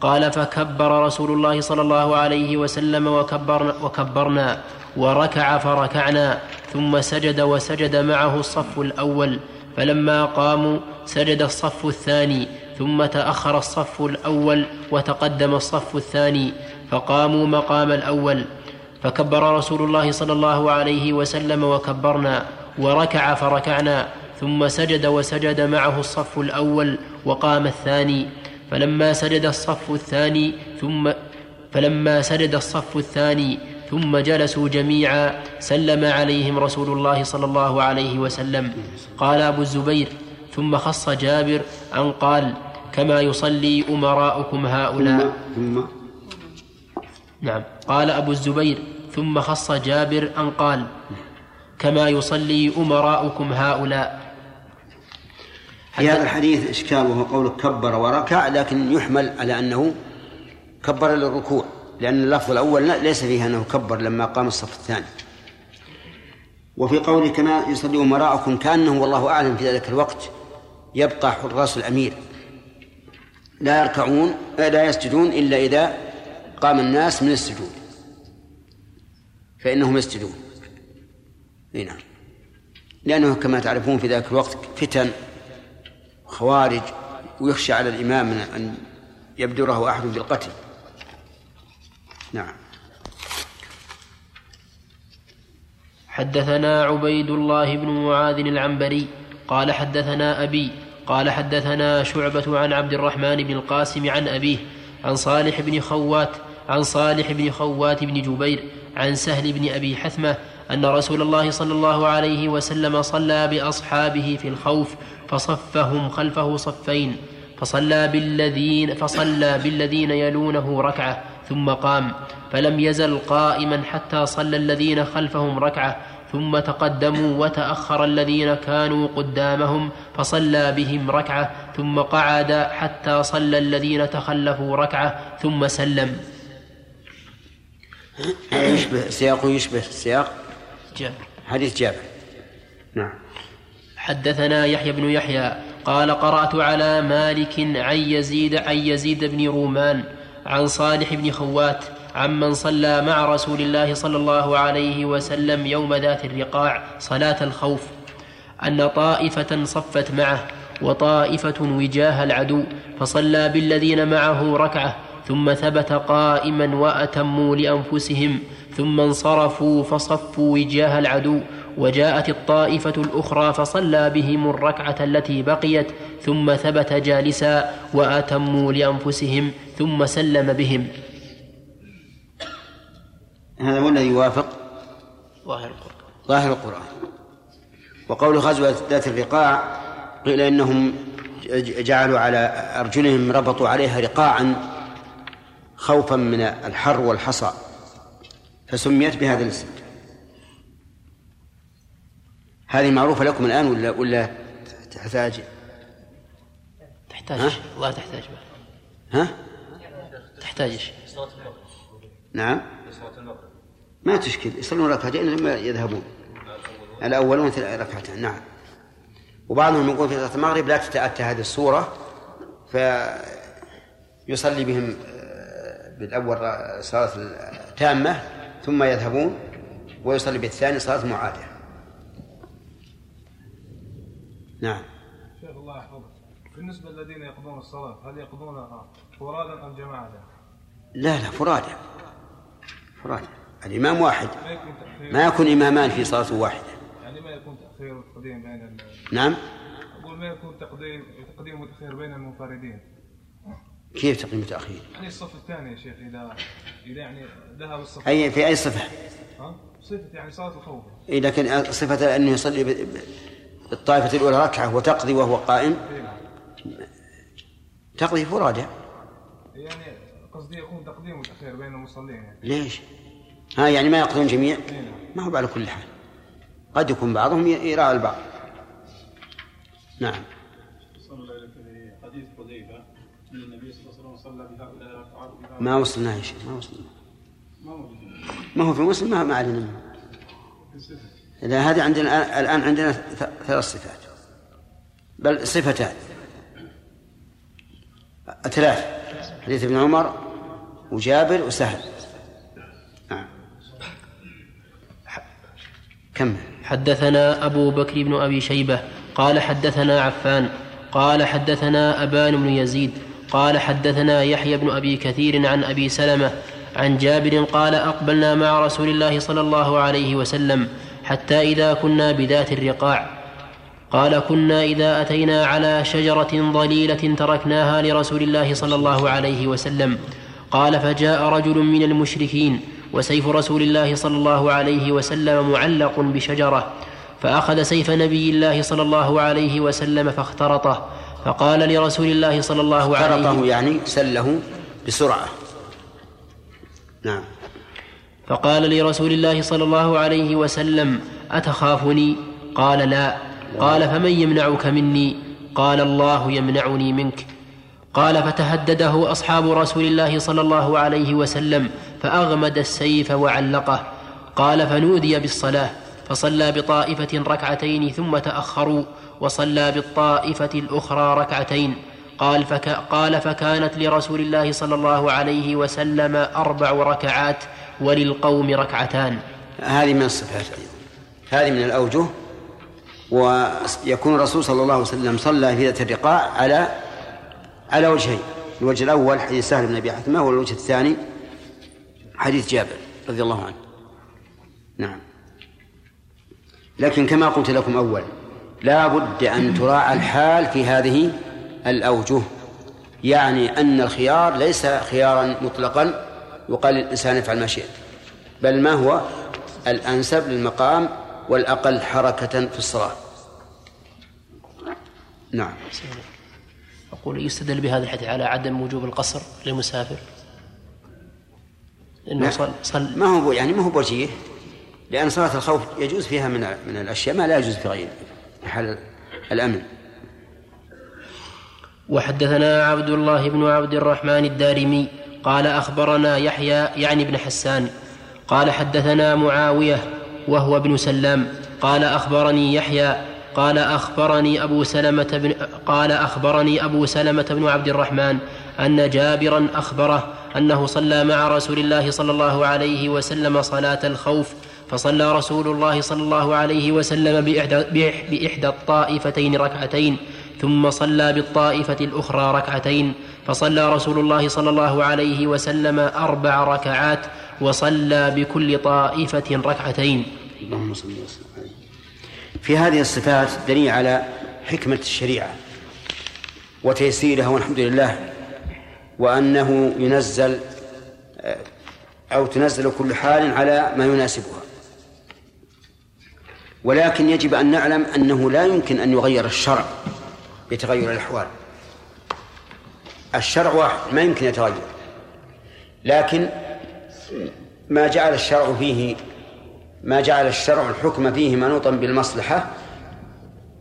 قال فكبر رسول الله صلى الله عليه وسلم وكبرنا, وكبرنا وركع فركعنا ثم سجد وسجد معه الصف الأول. فلما قاموا سجد الصف الثاني ثم تأخر الصف الأول وتقدم الصف الثاني فقاموا مقام الأول. فكبر رسول الله صلى الله عليه وسلم وكبرنا وركع فركعنا ثم سجد وسجد معه الصف الأول وقام الثاني. فلما سجد الصف الثاني ثم فلما سجد الصف الثاني ثم جلسوا جميعا سلم عليهم رسول الله صلى الله عليه وسلم. قال أبو الزبير ثم خص جابر أن قال كما يصلي أمراؤكم هؤلاء. ثم نعم. قال أبو الزبير ثم خص جابر أن قال كما يصلي أمراؤكم هؤلاء. في هذا الحديث إشكال وهو قول كبر وركع لكن يحمل على أنه كبر للركوع لأن اللفظ الأول ليس فيه أنه كبر لما قام الصف الثاني. وفي قوله كما يصلي أمراءكم كأنه والله أعلم في ذلك الوقت يبقى حراس الأمير. لا يركعون لا يسجدون إلا إذا قام الناس من السجود. فإنهم يسجدون. نعم. لأنه كما تعرفون في ذلك الوقت فتن خوارج ويخشى على الإمام من أن يبدره أحد بالقتل. نعم. حدثنا عبيد الله بن معاذ العنبري قال حدثنا أبي قال حدثنا شعبة عن عبد الرحمن بن القاسم عن أبيه عن صالح بن خوات عن صالح بن خوات بن جبير عن سهل بن أبي حثمة أن رسول الله صلى الله عليه وسلم صلى بأصحابه في الخوف فصفهم خلفه صفين فصلى بالذين فصلى بالذين يلونه ركعة ثم قام فلم يزل قائما حتى صلى الذين خلفهم ركعة ثم تقدموا وتأخر الذين كانوا قدامهم فصلى بهم ركعة ثم قعد حتى صلى الذين تخلفوا ركعة ثم سلم. يشبه سياقه يشبه سياق؟ جابر حديث جابر نعم. حدثنا يحيى بن يحيى قال قرأت على مالك عن يزيد عن يزيد بن رومان عن صالح بن خوات عمن صلى مع رسول الله صلى الله عليه وسلم يوم ذات الرقاع صلاة الخوف. أن طائفة صفت معه وطائفة وجاه العدو فصلى بالذين معه ركعة ثم ثبت قائما وأتموا لأنفسهم ثم انصرفوا فصفوا وجاه العدو وجاءت الطائفة الأخرى فصلى بهم الركعة التي بقيت ثم ثبت جالسا وأتموا لأنفسهم ثم سلم بهم. هذا هو الذي يوافق؟ ظاهر القرآن. ظاهر القرآن. وقول غزوة ذات الرقاع قيل إنهم جعلوا على أرجلهم ربطوا عليها رقاعا خوفا من الحر والحصى فسميت بهذا الاسم. هذه معروفة لكم الآن ولا ولا تحتاج؟ تحتاج. والله تحتاج ها؟ تحتاج. نعم. ما تشكل يصلون ركعتين ثم يذهبون. الأولون ركعتين نعم. وبعضهم يقول في صلاة المغرب لا تتأتى هذه الصورة فيصلي بهم آه، بالأول صلاة تامة ثم يذهبون ويصلي بالثاني صلاة معادة. نعم. شيخ الله يحفظك. بالنسبة للذين يقضون الصلاة هل يقضونها فرادا أم جماعة؟ لا لا فرادى فرادى الإمام واحد. ما يكون إمامان في صلاة واحدة. يعني ما يكون تأخير وتقديم بين. نعم؟ أقول ما يكون تقديم تقديم وتأخير بين المنفردين. كيف تقديم تأخير يعني الصف الثاني يا شيخ إذا إذا يعني ذهب الصف أي في أي صفة؟ ها؟ صفة يعني صلاة الخوف. إيه لكن صفة أنه يصلي بالطائفة الأولى ركعة وتقضي وهو قائم. تقضي فرادى يعني قصدي يكون تقديم وتأخير بين المصلين. يعني ليش؟ ها يعني ما يقضون جميع؟ ما هو على كل حال. قد يكون بعضهم يراعي البعض. نعم. حديث حذيفه إن النبي صلى الله عليه وسلم صلى بهؤلاء ركعات ما وصلنا يا شيخ ما وصلنا. ما هو في مسلم؟ ما ما علينا. منه إذا هذه عندنا الآن- الآن عندنا ثلاث صفات. بل صفتان. ثلاث. حديث ابن عمر وجابر وسهل نعم ح- كمل حدثنا أبو بكر بن أبي شيبة قال حدثنا عفان قال حدثنا أبان بن يزيد قال حدثنا يحيى بن أبي كثير عن أبي سلمة عن جابر قال أقبلنا مع رسول الله صلى الله عليه وسلم حتى إذا كنا بذات الرقاع. قال كنا إذا أتينا على شجرة ضليلة تركناها لرسول الله صلى الله عليه وسلم. قال فجاء رجل من المشركين وسيف رسول الله صلى الله عليه وسلم معلق بشجرة فأخذ سيف نبي الله صلى الله عليه وسلم فاخترطه فقال لرسول الله صلى الله عليه فرطه يعني سله بسرعة. نعم. فقال لرسول الله صلى الله عليه وسلم أتخافني؟ قال لا. قال فمن يمنعك مني؟ قال الله يمنعني منك. قال فتهدده أصحاب رسول الله صلى الله عليه وسلم فأغمد السيف وعلقه. قال فنودي بالصلاة فصلى بطائفة ركعتين ثم تأخروا وصلى بالطائفة الأخرى ركعتين. قال, فك قال فكانت لرسول الله صلى الله عليه وسلم أربع ركعات وللقوم ركعتان. هذه من الصفات هذه من الأوجه ويكون الرسول صلى الله عليه وسلم صلى في ذات الرقاع على على وجهين الوجه الأول حديث سهل بن أبي حثمة والوجه الثاني حديث جابر رضي الله عنه. نعم. لكن كما قلت لكم أول لا بد أن تراعى الحال في هذه الأوجه. يعني أن الخيار ليس خيارا مطلقا يقال للإنسان افعل ما شئت بل ما هو؟ الأنسب للمقام والأقل حركة في الصلاة. نعم. أقول يستدل بهذا الحديث على عدم وجوب القصر للمسافر. لا. صل, صل ما هو يعني ما هو بوجيه لأن صلاة الخوف يجوز فيها من من الأشياء ما لا يجوز في غيره في حال الأمن وحدثنا عبد الله بن عبد الرحمن الدارمي قال أخبرنا يحيى يعني بن حسان قال حدثنا معاوية وهو ابن سلام قال أخبرني يحيى قال أخبرني أبو سلمة بن قال أخبرني أبو سلمة بن عبد الرحمن أن جابرا أخبره أنه صلى مع رسول الله صلى الله عليه وسلم صلاة الخوف فصلى رسول الله صلى الله عليه وسلم بإحدى, بإح- بإحدى الطائفتين ركعتين ثم صلى بالطائفة الأخرى ركعتين فصلى رسول الله صلى الله عليه وسلم أربع ركعات وصلى بكل طائفة ركعتين. اللهم صل وسلم عليه في هذه الصفات دليل على حكمة الشريعة وتيسيرها والحمد لله. وأنه ينزل أو تنزل كل حال على ما يناسبها. ولكن يجب أن نعلم أنه لا يمكن أن يغير الشرع بتغير الأحوال. الشرع واحد ما يمكن يتغير. لكن ما جعل الشرع فيه ما جعل الشرع الحكم فيه منوطا بالمصلحة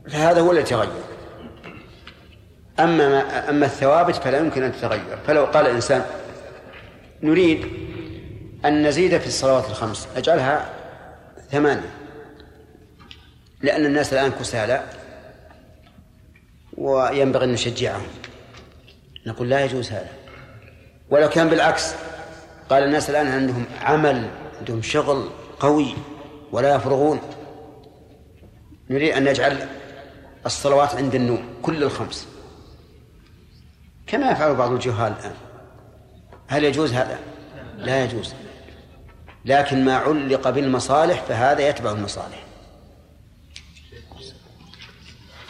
فهذا هو الذي يتغير. أما ما أما الثوابت فلا يمكن أن تتغير. فلو قال الإنسان نريد أن نزيد في الصلوات الخمس نجعلها ثمانية. لأن الناس الآن كسالى وينبغي أن نشجعهم. نقول لا يجوز هذا. ولو كان بالعكس قال الناس الآن عندهم عمل عندهم شغل قوي ولا يفرغون. نريد أن نجعل الصلوات عند النوم كل الخمس. كما يفعل بعض الجهال الآن. هل يجوز هذا؟ لا يجوز. لكن ما علق بالمصالح فهذا يتبع المصالح.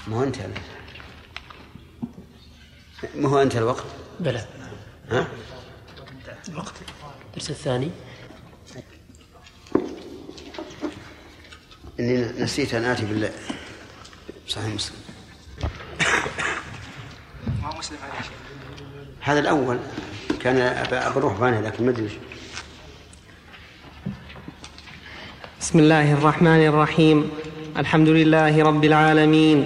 ما هو انتهى ما هو انتهى الوقت؟ بلى. ها؟ الوقت. الدرس الثاني. إني نسيت أن آتي بال صحيح مسلم. ما مسلم عليه شيء؟ هذا الأول. كان فاني لكن ما أدري. بسم الله الرحمن الرحيم. الحمد لله رب العالمين.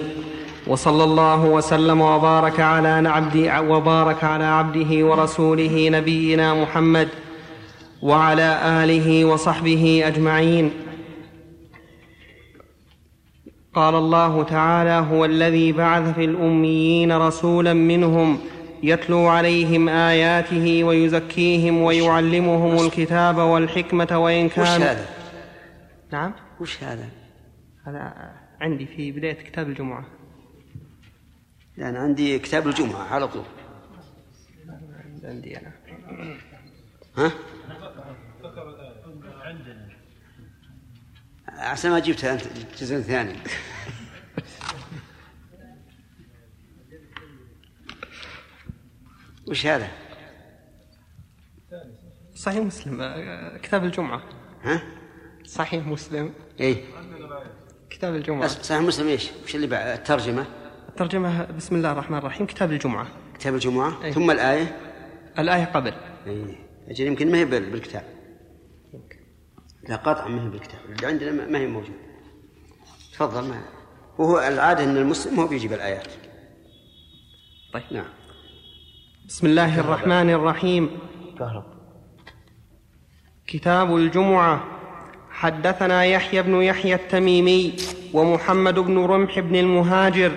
وصلى الله وسلم وبارك على عبد وبارك على عبده ورسوله نبينا محمد وعلى آله وصحبه أجمعين. قال الله تعالى هو الذي بعث في الأميين رسولا منهم يتلو عليهم آياته ويزكيهم ويعلمهم الكتاب والحكمة وإن وش كانوا هذا؟ نعم وش هذا؟ هذا عندي في بداية كتاب الجمعة يعني عندي كتاب الجمعة على طول عندي أنا ها؟ عسى ما جبتها أنت الجزء الثاني وش هذا؟ صحيح مسلم آه، كتاب الجمعة. ها؟ صحيح مسلم. اي كتاب الجمعة. بس صحيح مسلم إيش؟ وش اللي بعد؟ الترجمة؟ الترجمة بسم الله الرحمن الرحيم كتاب الجمعة. كتاب الجمعة؟ أي. ثم الآية؟ الآية قبل. اي أجل يمكن ما هي بال- بالكتاب. لا قطعا ما هي بالكتاب. اللي عندنا ما- ما هي موجودة. تفضل ما وهو العادة أن المسلم هو بيجيب الآيات. طيب. نعم. بسم الله الرحمن الرحيم. كتاب الجمعة. حدثنا يحيى بن يحيى التميمي ومحمد بن رمح بن المهاجر.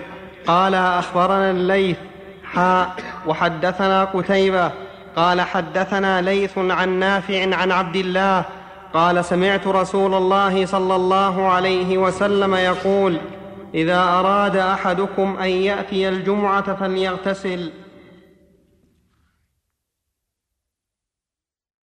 قال أخبرنا الليث. حاء وحدثنا قتيبة. قال حدثنا ليث عن نافع عن عبد الله. قال سمعت رسول الله صلى الله عليه وسلم يقول إذا أراد أحدكم أن يأتي الجمعة فليغتسل.